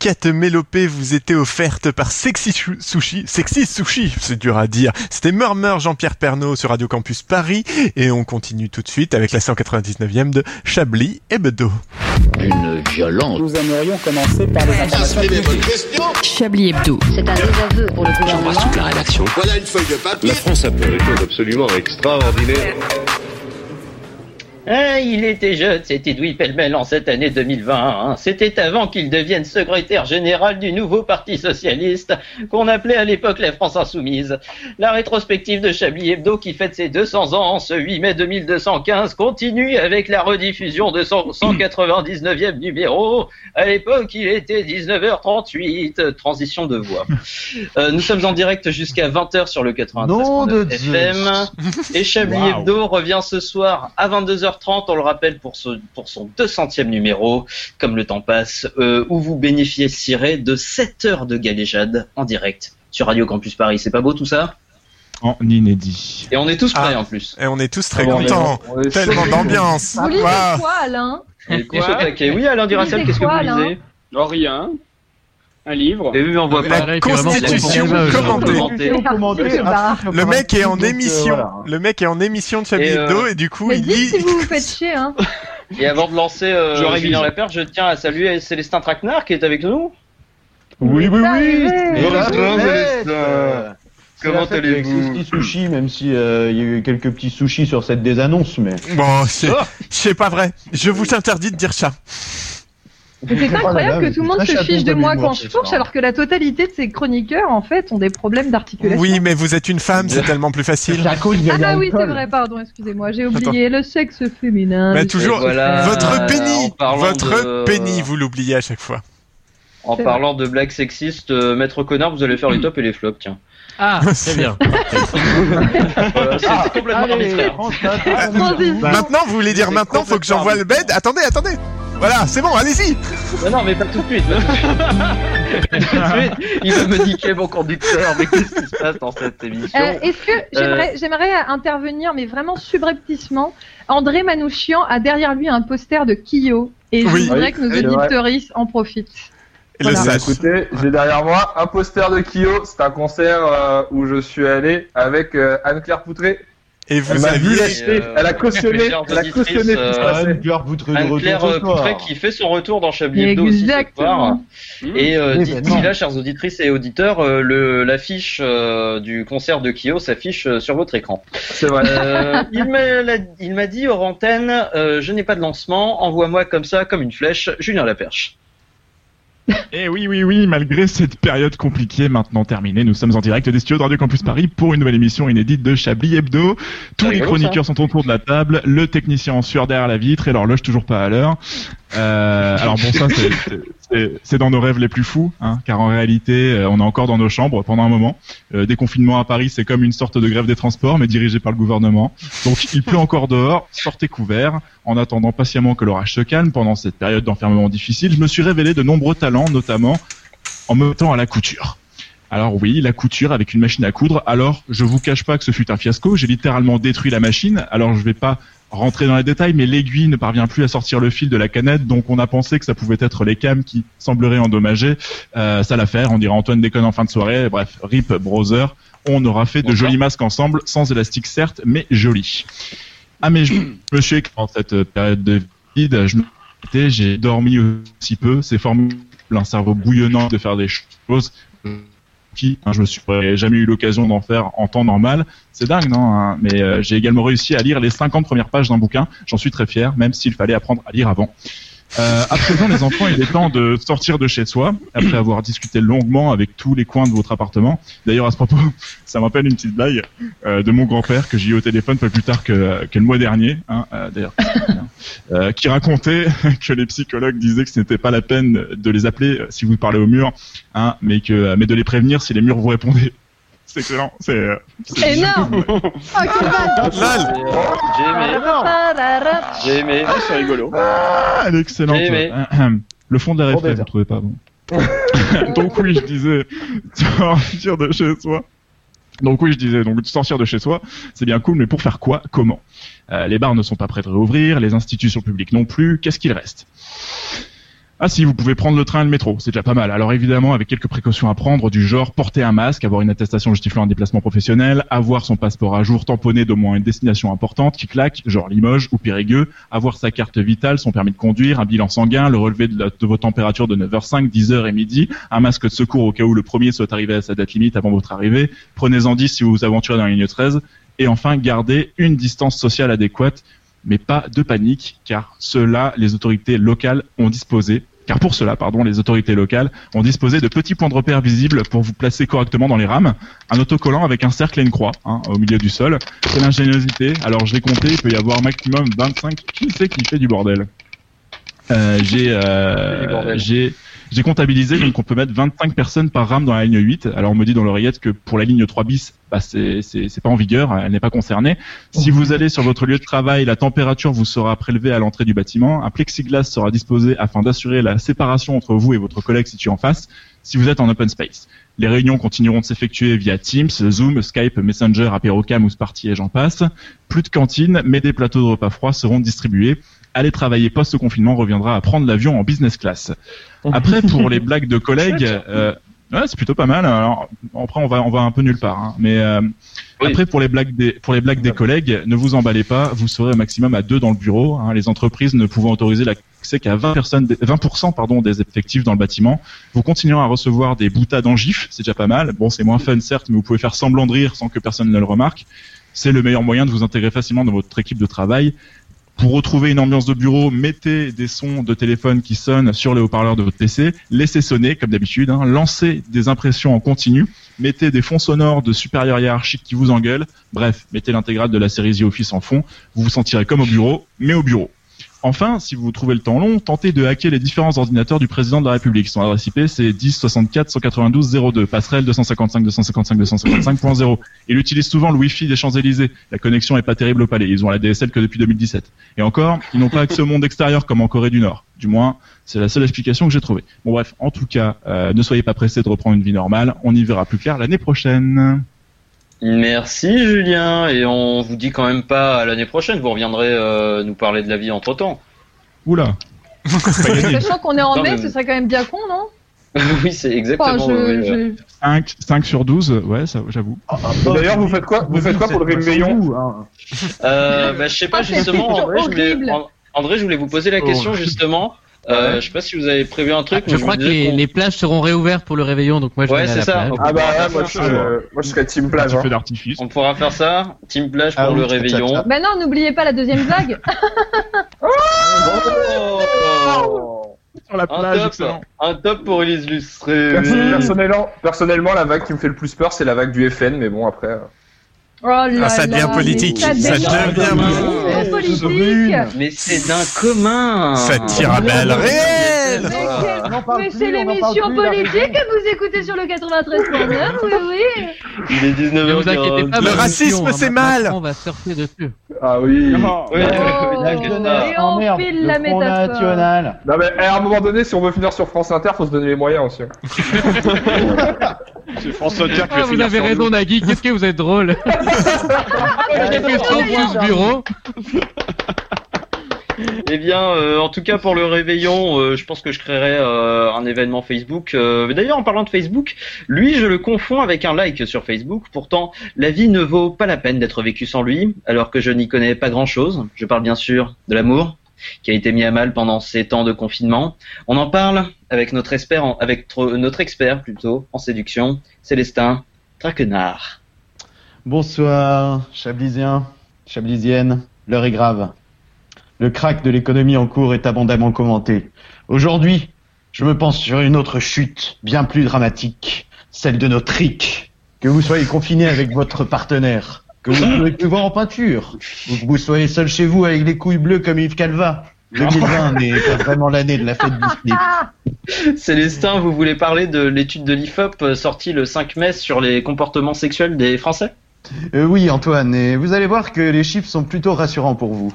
Délicate mélopée vous était offerte par Sexy Sushi. Sexy Sushi, c'est dur à dire. C'était Murmure Jean-Pierre Pernaud sur Radio Campus Paris. Et on continue tout de suite avec la 199e de Chablis et Bedeau. Une violence. Nous aimerions commencer par les informations Chablis Hebdo. C'est un désaveu pour le gouvernement. toute la rédaction. Voilà une feuille de papier. La France a fait des choses absolument extraordinaires. Ah, il était jeune, cet Edoui Pellemel en cette année 2020. hein. C'était avant qu'il devienne secrétaire général du nouveau Parti Socialiste, qu'on appelait à l'époque la France Insoumise. La rétrospective de Chablis Hebdo, qui fête ses 200 ans ce 8 mai 2215, continue avec la rediffusion de son 199e numéro. À l'époque, il était 19h38, transition de voix. Euh, nous sommes en direct jusqu'à 20h sur le 93.9 FM. Et Chablis Wow. Hebdo revient ce soir à 22h30, on le rappelle, pour, ce, pour son 200e numéro, comme le temps passe, euh, où vous bénéficierez de 7 heures de galéjade en direct sur Radio Campus Paris. C'est pas beau tout ça? En inédit. Et on est tous prêts Ah. en plus. Et on est tous très Ah bon, contents. est Tellement d'ambiance. Vous lisez quoi, Alain? Taquet. Oui, Alain Duracell, lisez qu'est-ce que quoi, vous lisez? Oh, rien. Un livre. Et oui, on voit La pas. Constitution La commentée. commentée. Le mec est en émission. voilà. Le mec est en émission de Chablis Et, euh, Hebdo et du coup Mais il dites lit. si vous vous faites chier, hein. Et avant de lancer euh. Julien Laperche, je tiens à saluer Célestin Traquenard qui est avec nous. Oui, oui, oui. Arrivé. Bonjour, Célestin. Comment allez-vous Avec sushi, même si euh, il y a eu quelques petits sushis sur cette désannonce, mais. Bon, c'est c'est pas vrai. Je vous interdis de dire ça. Mais c'est incroyable là là, que tout le monde se fiche de moi quand je fourche, alors que la totalité de ces chroniqueurs, en fait, ont des problèmes d'articulation. Oui, mais vous êtes une femme, c'est tellement plus facile. Ah bah oui, c'est vrai, pardon, excusez-moi, j'ai oublié le sexe féminin. Mais les toujours, voilà, votre parlant votre de- penny, vous l'oubliez à chaque fois. En parlant de blagues sexistes, euh, Maître Connard, vous allez faire les tops et les flops, tiens. Ah, très bien. Voilà, c'est c'est complètement arbitraire. Transition. Maintenant, vous voulez dire C'est maintenant, faut que j'envoie le bed Attendez, attendez. Voilà, c'est bon, allez-y. Non, non, mais pas tout de suite. Tout de il va me niquer mon conducteur. Mais qu'est-ce qui se passe dans cette émission Euh, Est-ce que j'aimerais j'aimerais intervenir, mais vraiment subrepticement André Manouchian a derrière lui un poster de Kyo. Et je voudrais Oui, que nos c'est auditeuristes en profitent. Le Voilà. sage. Écoutez, j'ai derrière moi un poster de Kyo. C'est un concert euh, où je suis allé avec euh, Anne-Claire Poutré. Et Elle vous vu aviez. l'acheter. euh, Elle a cautionné. Elle a cautionné tout ce euh. Anne-Claire Poutré de Anne-Claire retour euh. Poutré qui fait son retour dans Chablis Hebdo aussi ce soir. Exactement. Et euh, d'ici là, chers auditrices et auditeurs, euh, le l'affiche euh, du concert de Kyo s'affiche euh, sur votre écran. C'est vrai. Euh, il m'a l'a- il m'a dit hors antenne, euh, je n'ai pas de lancement, envoie-moi comme ça, comme une flèche, Julien Laperche. Et oui, oui, oui, malgré cette période compliquée maintenant terminée, nous sommes en direct des studios de Radio Campus Paris pour une nouvelle émission inédite de Chablis Hebdo. Tous les chroniqueurs sont autour de la table, le technicien en sueur derrière la vitre et l'horloge toujours pas à l'heure. Euh, alors bon, ça, c'est- c'est- dans nos rêves les plus fous, hein, car en réalité, euh, on est encore dans nos chambres pendant un moment. Euh, déconfinement à Paris, c'est comme une sorte de grève des transports, mais dirigée par le gouvernement. Donc il pleut encore dehors, sortez couverts. En attendant patiemment que l'orage se calme pendant cette période d'enfermement difficile, je me suis révélé de nombreux talents, notamment en me mettant à la couture. Alors oui, la couture avec une machine à coudre. Alors, je vous cache pas que ce fut un fiasco. J'ai littéralement détruit la machine. Alors, je vais pas rentrer dans les détails, mais l'aiguille ne parvient plus à sortir le fil de la canette, donc on a pensé que ça pouvait être les cams qui sembleraient endommagés. Euh, ça l'affaire, on dirait Antoine déconne en fin de soirée. Bref, RIP browser. On aura fait de jolis masques ensemble, sans élastique certes, mais jolis. Ah mais je me suis écrit en cette période de vide, je me j'ai dormi aussi peu, c'est formidable, un cerveau bouillonnant de faire des choses qui, hein, je me suis jamais eu l'occasion d'en faire en temps normal. C'est dingue, non hein Mais euh, j'ai également réussi à lire les 50 premières pages d'un bouquin. J'en suis très fier, même s'il fallait apprendre à lire avant. Euh, à présent, les enfants, il est temps de sortir de chez soi, après avoir discuté longuement avec tous les coins de votre appartement. D'ailleurs, à ce propos, ça m'appelle une petite blague euh, de mon grand-père que j'ai eu au téléphone pas plus tard que, que le mois dernier. Hein, euh, D'ailleurs, euh, qui racontait que les psychologues disaient que ce n'était pas la peine de les appeler si vous parlez au mur, hein, mais que mais de les prévenir si les murs vous répondaient. C'est excellent. C'est. euh, c'est- Énorme Oh, J'ai aimé. J'ai aimé. C'est rigolo. Ah, elle est excellente. J'ai aimé. Le fond de la délire. vous trouvez pas bon Donc oui, je disais sortir de chez soi. Donc oui, je disais donc sortir de chez soi, c'est bien cool, mais pour faire quoi Comment? Euh, Les bars ne sont pas prêts de réouvrir, les institutions publiques non plus. Qu'est-ce qu'il reste? Ah si, vous pouvez prendre le train et le métro, c'est déjà pas mal. Alors évidemment, avec quelques précautions à prendre, du genre porter un masque, avoir une attestation justifiant un déplacement professionnel, avoir son passeport à jour tamponné d'au moins une destination importante qui claque, genre Limoges ou Périgueux, avoir sa carte vitale, son permis de conduire, un bilan sanguin, le relevé de, vos températures de 9h05, 10h et midi, un masque de secours au cas où le premier soit arrivé à sa date limite avant votre arrivée, prenez-en 10 si vous vous aventurez dans la ligne 13, et enfin gardez une distance sociale adéquate mais pas de panique, car cela, les autorités locales ont disposé, car pour cela, pardon, les autorités locales ont disposé de petits points de repère visibles pour vous placer correctement dans les rames, un autocollant avec un cercle et une croix hein, au milieu du sol. C'est l'ingéniosité. Alors je l'ai compté, il peut y avoir maximum 25. Qui c'est qui fait du bordel euh, J'ai euh, j'ai j'ai comptabilisé, donc on peut mettre 25 personnes par rame dans la ligne 8. Alors on me dit dans l'oreillette que pour la ligne 3 bis, bah c'est c'est c'est pas en vigueur, elle n'est pas concernée. Si vous allez sur votre lieu de travail, la température vous sera prélevée à l'entrée du bâtiment. Un plexiglas sera disposé afin d'assurer la séparation entre vous et votre collègue situé en face. Si vous êtes en open space, les réunions continueront de s'effectuer via Teams, Zoom, Skype, Messenger, Apérocam ou Sparty et j'en passe. Plus de cantine, mais des plateaux de repas froids seront distribués. Aller travailler post-confinement reviendra à prendre l'avion en business class. Après, pour les blagues de collègues, euh, ouais, c'est plutôt pas mal. Alors, après, on va, on va un peu nulle part. hein. Mais euh, après, pour les blagues des, pour les blagues des collègues, ne vous emballez pas. Vous serez au maximum à deux dans le bureau. hein. les entreprises ne pouvant autoriser l'accès qu'à 20 personnes, 20% pardon, des effectifs dans le bâtiment. Vous continuerez à recevoir des boutades en gif. C'est déjà pas mal. Bon, c'est moins fun certes, mais vous pouvez faire semblant de rire sans que personne ne le remarque. C'est le meilleur moyen de vous intégrer facilement dans votre équipe de travail. Pour retrouver une ambiance de bureau, mettez des sons de téléphone qui sonnent sur les haut-parleurs de votre PC, laissez sonner comme d'habitude, hein, lancez des impressions en continu, mettez des fonds sonores de supérieurs hiérarchiques qui vous engueulent, bref, mettez l'intégrale de la série The Office en fond, vous vous sentirez comme au bureau, mais au bureau. Enfin, si vous trouvez le temps long, tentez de hacker les différents ordinateurs du président de la République. Son adresse IP, c'est 10 64 192 02, passerelle 255 255 255.0. Il utilise souvent le Wi-Fi des Champs-Élysées. La connexion est pas terrible au palais. Ils ont la DSL que depuis 2017. Et encore, ils n'ont pas accès au monde extérieur comme en Corée du Nord. Du moins, c'est la seule explication que j'ai trouvée. Bon bref, en tout cas, euh, ne soyez pas pressés de reprendre une vie normale. On y verra plus clair l'année prochaine. Merci Julien, et on vous dit quand même pas à l'année prochaine, vous reviendrez euh, nous parler de la vie entre temps. Oula. Sachant qu'on est en Non, mai, mais- ce serait quand même bien con, non? Oui, c'est exactement. Enfin, je- oui, je- ouais. 5, 5 sur 12, ouais, ça, j'avoue. D'ailleurs, vous faites quoi Vous faites quoi pour le réveillon Euh, bah, je sais pas Ah, justement, André je, voulais, André, je voulais vous poser la question Horrible. justement. Euh, Je sais pas si vous avez prévu un truc. Je mais crois que les, plages seront réouvertes pour le réveillon, donc moi je Ouais, vais aller à la ça. plage. Ah bah ouais, moi je, ça. moi je serais team plage. hein. feu d'artifice. On pourra faire ça. Team plage pour Ah le oui, réveillon. ça, ça. Bah non, n'oubliez pas la deuxième blague. Oh Sur la un, top, un pour Elise Lustré. Personnellement, personnellement, la vague qui me fait le plus peur, c'est la vague du FN, mais bon après. euh, Oh là Ah, ça devient politique. Ça devient devient politique. Mais c'est d'un commun. Ça tire à balles réelles. Mais c'est- On en parle Mais plus, c'est on en parle l'émission plus, la politique que vous écoutez sur le 93.9, oui, oui. Il est Ne vous inquiétez 19h40. pas, Le racisme, hein, c'est mal. Macron va surfer dessus. Ah oui. Oh, et pas. on Emmerde, file le la Front métaphore. National. Non mais eh, à un moment donné, si on veut finir sur France Inter, faut se donner les moyens aussi. hein. C'est François Inter qui Ah, vous finir avez sur raison. Nagui, qu'est-ce que vous êtes drôle. Question plus bureau. Eh bien, euh, en tout cas pour le réveillon, euh, je pense que je créerai euh, un événement Facebook. D'ailleurs, en parlant de Facebook, lui, je le confonds avec un like sur Facebook. Pourtant, la vie ne vaut pas la peine d'être vécue sans lui, alors que je n'y connais pas grand-chose. Je parle bien sûr de l'amour, qui a été mis à mal pendant ces temps de confinement. On en parle avec notre expert, avec tr- notre expert plutôt en séduction, Célestin Traquenard. Bonsoir, Chablisiens, Chablisiennes, l'heure est grave. Le crack de l'économie en cours est abondamment commenté. Aujourd'hui, je me pense sur une autre chute, bien plus dramatique, celle de notre RIC. Que vous soyez confiné avec votre partenaire, que vous ne pouvez plus voir en peinture, ou que vous soyez seul chez vous avec les couilles bleues comme Yves Calva, 2020 n'est pas vraiment l'année de la fête du slip. Célestin, vous voulez parler de l'étude de l'IFOP euh, sortie le 5 mai sur les comportements sexuels des Français? Euh, oui, Antoine, et vous allez voir que les chiffres sont plutôt rassurants pour vous.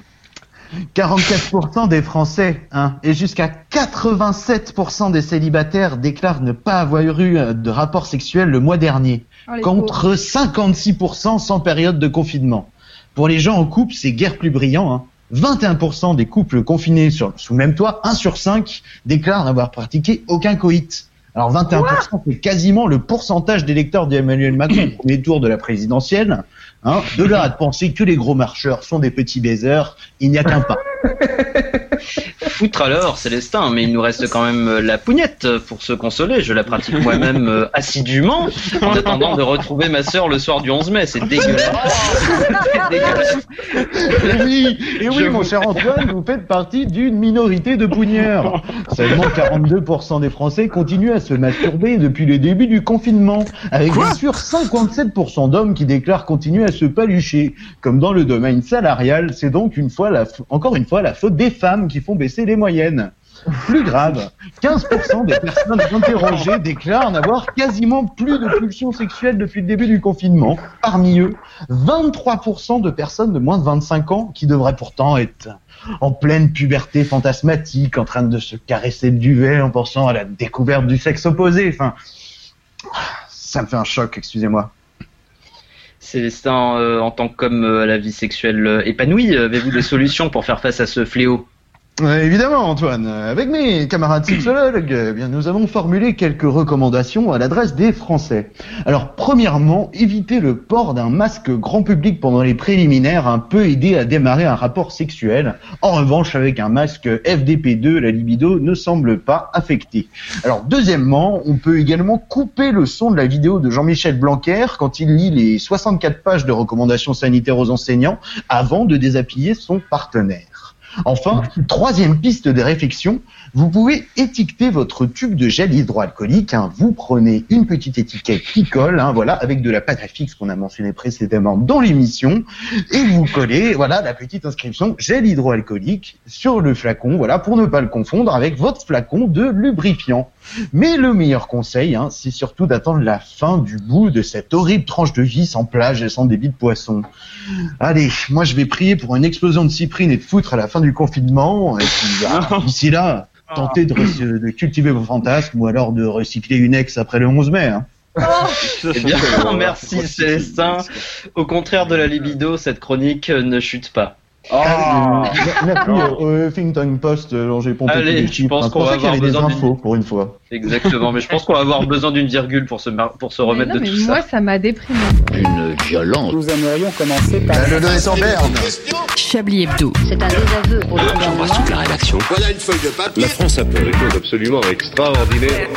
44% des Français hein, et jusqu'à 87% des célibataires déclarent ne pas avoir eu euh, de rapport sexuel le mois dernier, Oh, contre 56% sans période de confinement. Pour les gens en couple, c'est guère plus brillant. Hein. 21% des couples confinés sur, sous le même toit, 1 sur 5 déclarent n'avoir pratiqué aucun coït. Alors 21%, c'est quasiment le pourcentage d'électeurs d'Emmanuel Macron au premier tour de la présidentielle. Hein. De là à penser que les gros marcheurs sont des petits baisers, il n'y a qu'un pas. Foutre alors, Célestin, mais il nous reste quand même euh, la pougnette pour se consoler. Je la pratique moi-même euh, assidûment en attendant de retrouver ma sœur le soir du 11 mai. C'est dégueulasse. C'est dégueulasse. Et oui, et oui, Je mon vous- cher Antoine, vous faites partie d'une minorité de pougneurs. Seulement 42% des Français continuent à se masturber depuis le début du confinement, avec bien sûr 57% d'hommes qui déclarent continuer à se palucher. Comme dans le domaine salarial, c'est donc une fois la, f- encore une fois la faute des femmes qui font baisser les moyennes. Plus grave, 15% des personnes interrogées déclarent n'avoir quasiment plus de pulsions sexuelles depuis le début du confinement. Parmi eux, 23% de personnes de moins de 25 ans qui devraient pourtant être en pleine puberté fantasmatique, en train de se caresser le duvet en pensant à la découverte du sexe opposé. Enfin, ça me fait un choc, excusez-moi. Célestin, euh, en tant qu'homme euh, à la vie sexuelle euh, épanouie, avez-vous des solutions pour faire face à ce fléau? Évidemment, Antoine. Euh, Avec mes camarades sexologues, eh bien, nous avons formulé quelques recommandations à l'adresse des Français. Alors, premièrement, éviter le port d'un masque grand public pendant les préliminaires un peu aider à démarrer un rapport sexuel. En revanche, avec un masque FDP2, la libido ne semble pas affectée. Alors, deuxièmement, on peut également couper le son de la vidéo de Jean-Michel Blanquer quand il lit les 64 pages de recommandations sanitaires aux enseignants avant de désappuyer son partenaire. Enfin, troisième piste de réflexion, vous pouvez étiqueter votre tube de gel hydroalcoolique. hein. Vous prenez une petite étiquette qui colle, hein, voilà, avec de la pâte à fixe qu'on a mentionné précédemment dans l'émission, et vous collez, voilà, la petite inscription gel hydroalcoolique sur le flacon, voilà, pour ne pas le confondre avec votre flacon de lubrifiant. Mais le meilleur conseil, hein, c'est surtout d'attendre la fin du bout de cette horrible tranche de vie sans plage et sans débit de poisson. Allez, moi je vais prier pour une explosion de cyprine et de foutre à la fin du confinement. Et puis, bah, d'ici là, tentez de, re- de cultiver vos fantasmes ou alors de recycler une ex après le 11 mai. Hein. Eh bien, merci Célestin. Au contraire de la libido, cette chronique ne chute pas. Ah, Merci au Huffington Post, euh, dont j'ai pompé Allez, tous les je pense hein. qu'on va ça qu'il y avoir avait des besoin d'une- infos, pour une fois. Exactement, mais je pense qu'on va avoir besoin d'une virgule pour se, mar- pour se Mais remettre non, de mais tout moi, ça. ça m'a déprimé. Une violence. Nous aimerions commencer par... le nœud est en berne. Chablis Hebdo. C'est un désaveu pour le J'embrasse gouvernement. toute la rédaction. Voilà une feuille de papier. La France a fait des choses absolument extraordinaires.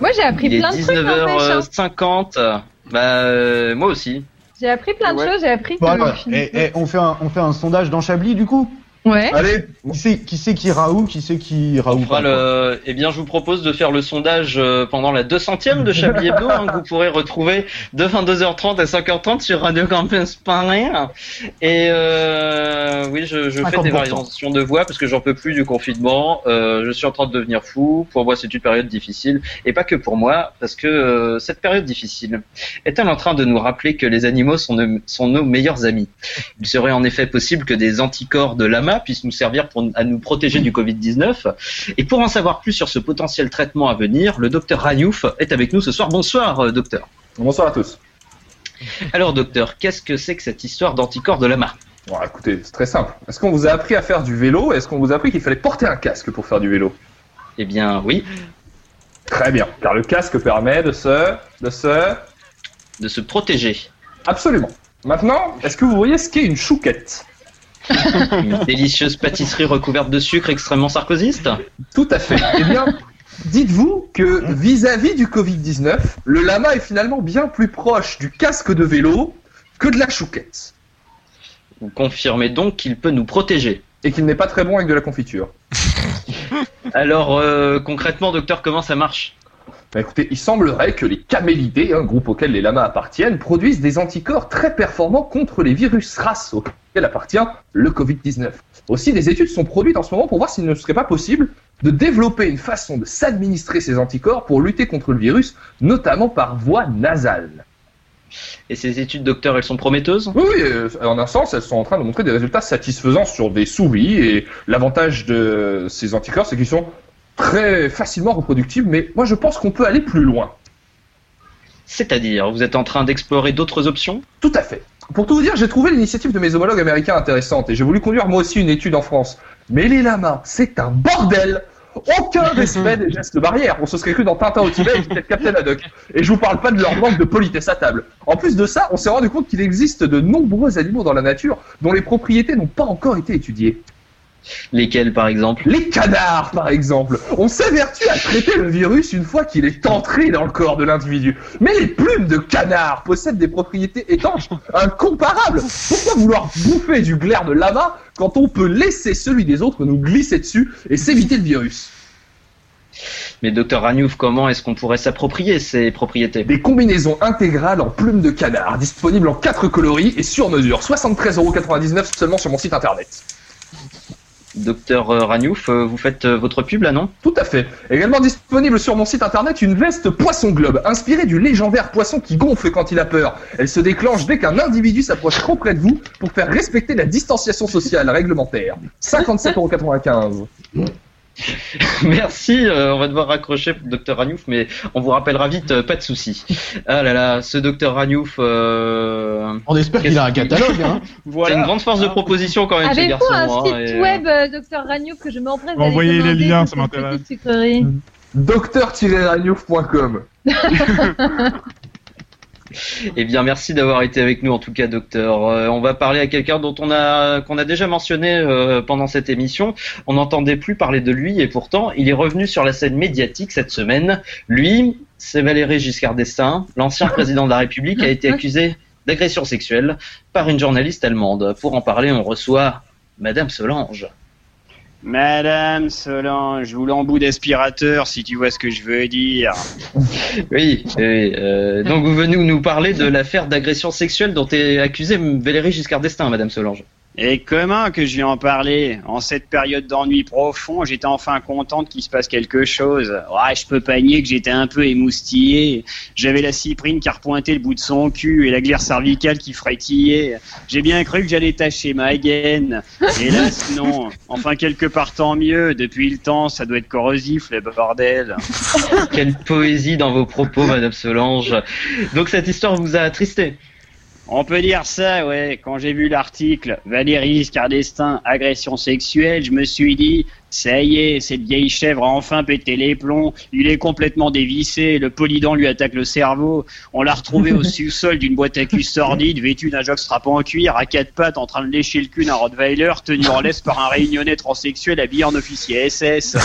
Moi, j'ai appris Il plein de trucs, n'empêche, hein. 19h50. Bah, euh, moi aussi. J'ai appris plein de choses, j'ai appris que... Alors, eh, eh, on, fait un, on fait un sondage dans Chablis, du coup? Ouais. Allez, qui c'est qui, c'est qui ira où Qui c'est qui ira où le... Eh bien, je vous propose de faire le sondage euh, pendant la 200e de Chablis Hebdo, hein, que vous pourrez retrouver de 22h30 à 5h30 sur Radio Campus Paris. Et euh, oui, je, je fais des 50%. variations de voix parce que j'en peux plus du confinement. Euh, je suis en train de devenir fou. Pour moi, c'est une période difficile. Et pas que pour moi, parce que euh, cette période difficile est-elle en train de nous rappeler que les animaux sont, nos- sont nos meilleurs amis? Il serait en effet possible que des anticorps de lama puissent nous servir pour, à nous protéger du Covid-19. Et pour en savoir plus sur ce potentiel traitement à venir, le docteur Rayouf est avec nous ce soir. Bonsoir, euh, docteur. Bonsoir à tous. Alors, docteur, qu'est-ce que c'est que cette histoire d'anticorps de lama Bon, écoutez, c'est très simple. Est-ce qu'on vous a appris à faire du vélo? Est-ce qu'on vous a appris qu'il fallait porter un casque pour faire du vélo? Eh bien, oui. Très bien, car le casque permet de se... de se... De se protéger. Absolument. Maintenant, est-ce que vous voyez ce qu'est une chouquette? Une délicieuse pâtisserie recouverte de sucre extrêmement sarkozyste Tout à fait. Eh bien, dites-vous que vis-à-vis du Covid-19, le lama est finalement bien plus proche du casque de vélo que de la chouquette. Vous confirmez donc qu'il peut nous protéger Et qu'il n'est pas très bon avec de la confiture. Alors, euh, concrètement, docteur, comment ça marche? Bah écoutez, il semblerait que les camélidés, un groupe auquel les lamas appartiennent, produisent des anticorps très performants contre les virus RAS auxquels appartient le Covid-19. Aussi, des études sont produites en ce moment pour voir s'il ne serait pas possible de développer une façon de s'administrer ces anticorps pour lutter contre le virus, notamment par voie nasale. Et ces études, docteur, elles sont prometteuses? Oui, oui, euh, en un sens, elles sont en train de montrer des résultats satisfaisants sur des souris. Et l'avantage de ces anticorps, c'est qu'ils sont très facilement reproductibles. Mais moi, je pense qu'on peut aller plus loin. C'est-à-dire, vous êtes en train d'explorer d'autres options? Tout à fait. Pour tout vous dire, j'ai trouvé l'initiative de mes homologues américains intéressante et j'ai voulu conduire moi aussi une étude en France. Mais les lamas, c'est un bordel aucun respect des gestes barrières. On se serait cru dans Tintin au Tibet et peut-être Captain Haddock. Et je vous parle pas de leur manque de politesse à table. En plus de ça, on s'est rendu compte qu'il existe de nombreux animaux dans la nature dont les propriétés n'ont pas encore été étudiées. Lesquels, par exemple? Les canards, par exemple. On s'évertue à traiter le virus une fois qu'il est entré dans le corps de l'individu. Mais les plumes de canard possèdent des propriétés étanches incomparables. Pourquoi vouloir bouffer du glaire de lama quand on peut laisser celui des autres nous glisser dessus et s'éviter le virus? Mais docteur Raniouf, comment est-ce qu'on pourrait s'approprier ces propriétés? Des combinaisons intégrales en plumes de canard, disponibles en 4 coloris et sur mesure. 73,99€ seulement sur mon site internet. Docteur euh, Raniouf, euh, vous faites euh, votre pub là, non? Tout à fait. Également disponible sur mon site internet une veste poisson globe, inspirée du légendaire poisson qui gonfle quand il a peur. Elle se déclenche dès qu'un individu s'approche trop près de vous pour faire respecter la distanciation sociale réglementaire. 57,95€. Merci, euh, on va devoir raccrocher docteur Raniouf, mais on vous rappellera vite, euh, pas de souci. Ah là là, ce docteur Raniouf... euh, On espère qu'il a un catalogue, hein. C'est une grande force de proposition quand même, ce Avez-vous garçon. un hein, site et, web, euh, docteur Ragnouf, que je m'empresse Envoyez les liens, ça m'intéresse. docteur-raniouf.com Eh bien, merci d'avoir été avec nous en tout cas, docteur. Euh, on va parler à quelqu'un dont on a qu'on a déjà mentionné euh, pendant cette émission. On n'entendait plus parler de lui et pourtant, il est revenu sur la scène médiatique cette semaine. Lui, c'est Valéry Giscard d'Estaing, l'ancien président de la République, a été accusé d'agression sexuelle par une journaliste allemande. Pour en parler, on reçoit Madame Solange. Madame Solange, vous l'embout d'aspirateur, si tu vois ce que je veux dire. Oui, oui, euh, donc vous venez nous parler de l'affaire d'agression sexuelle dont est accusée Valéry Giscard d'Estaing, Madame Solange. Et comment que je vais en parler En cette période d'ennui profond, j'étais enfin contente qu'il se passe quelque chose. Ouais, je peux pas nier que j'étais un peu émoustillé. J'avais la cyprine qui repointait le bout de son cul et la glaire cervicale qui frétillait. J'ai bien cru que j'allais tâcher ma gaine. Hélas, non. Enfin, quelque part tant mieux. Depuis le temps, ça doit être corrosif, le bordel. Quelle poésie dans vos propos, Madame Solange. Donc cette histoire vous a attristé? On peut dire ça, ouais. Quand j'ai vu l'article Valérie Giscard d'Estaing, agression sexuelle, je me suis dit, ça y est, cette vieille chèvre a enfin pété les plombs. Il est complètement dévissé. Le polydent lui attaque le cerveau. On l'a retrouvé au sous-sol d'une boîte à cul sordide, vêtue d'un jockstrap en cuir, à quatre pattes, en train de lécher le cul d'un Rottweiler, tenu en laisse par un réunionnais transsexuel habillé en officier SS.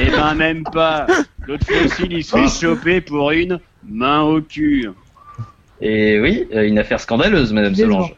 Eh ben, même pas. L'autre fois aussi, il se fait choper pour une main au cul. Et oui, euh, une affaire scandaleuse, Madame Solange.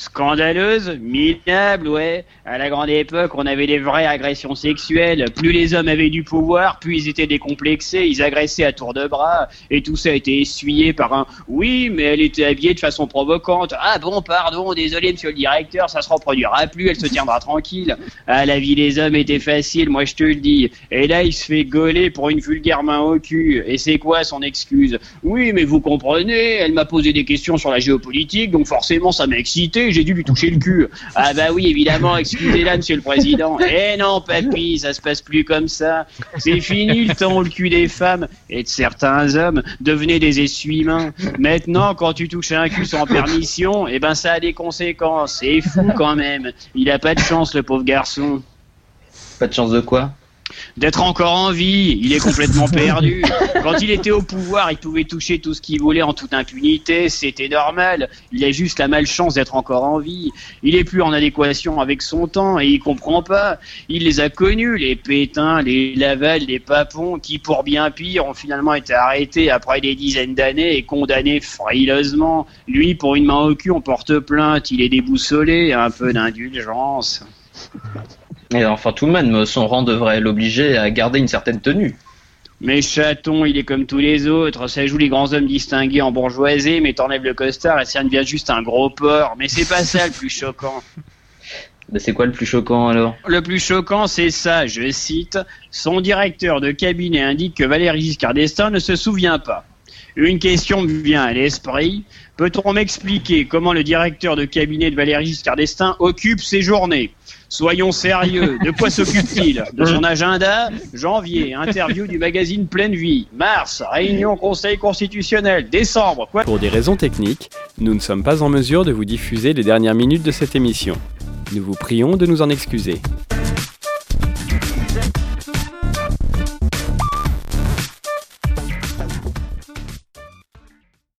Scandaleuse, minable, ouais. À la grande époque, on avait des vraies agressions sexuelles. Plus les hommes avaient du pouvoir, plus ils étaient décomplexés, ils agressaient à tour de bras, et tout ça a été essuyé par un oui, mais elle était habillée de façon provocante. Ah bon, pardon, désolé, monsieur le directeur, ça se reproduira plus, elle se tiendra tranquille. Ah, la vie des hommes était facile, moi je te le dis. Et là, il se fait gauler pour une vulgaire main au cul. Et c'est quoi son excuse? Oui, mais vous comprenez, elle m'a posé des questions sur la géopolitique, donc forcément ça m'a excité, j'ai dû lui toucher le cul. Ah bah oui, évidemment, excusez-la, monsieur le président. Eh non, papy, ça se passe plus comme ça. C'est fini le temps où le cul des femmes et de certains hommes devenaient des essuie-mains. Maintenant, quand tu touches un cul sans permission, eh ben ça a des conséquences. C'est fou quand même. Il a pas de chance, le pauvre garçon. Pas de chance de quoi? D'être encore en vie, il est complètement perdu. Quand il était au pouvoir, il pouvait toucher tout ce qu'il voulait en toute impunité, c'était normal. Il a juste la malchance d'être encore en vie. Il est plus en adéquation avec son temps et il comprend pas. Il les a connus, les Pétains, les Laval, les Papons, qui pour bien pire ont finalement été arrêtés après des dizaines d'années et condamnés frileusement. Lui, pour une main au cul, on porte plainte. Il est déboussolé, un peu d'indulgence. Et enfin, tout de même, son rang devrait l'obliger à garder une certaine tenue. Mais chaton, il est comme tous les autres. Ça joue les grands hommes distingués en bourgeoisie, mais t'enlèves le costard et ça devient juste un gros porc. Mais c'est pas ça le plus choquant. C'est quoi le plus choquant alors? Le plus choquant, c'est ça, je cite, son directeur de cabinet indique que Valéry Giscard d'Estaing ne se souvient pas. Une question me vient à l'esprit. Peut-on m'expliquer comment le directeur de cabinet de Valéry Giscard d'Estaing occupe ses journées? Soyons sérieux, de quoi s'occupe-t-il De son agenda Janvier, interview du magazine Pleine Vie. Mars, réunion conseil constitutionnel. Décembre, quoi Pour des raisons techniques, nous ne sommes pas en mesure de vous diffuser les dernières minutes de cette émission. Nous vous prions de nous en excuser.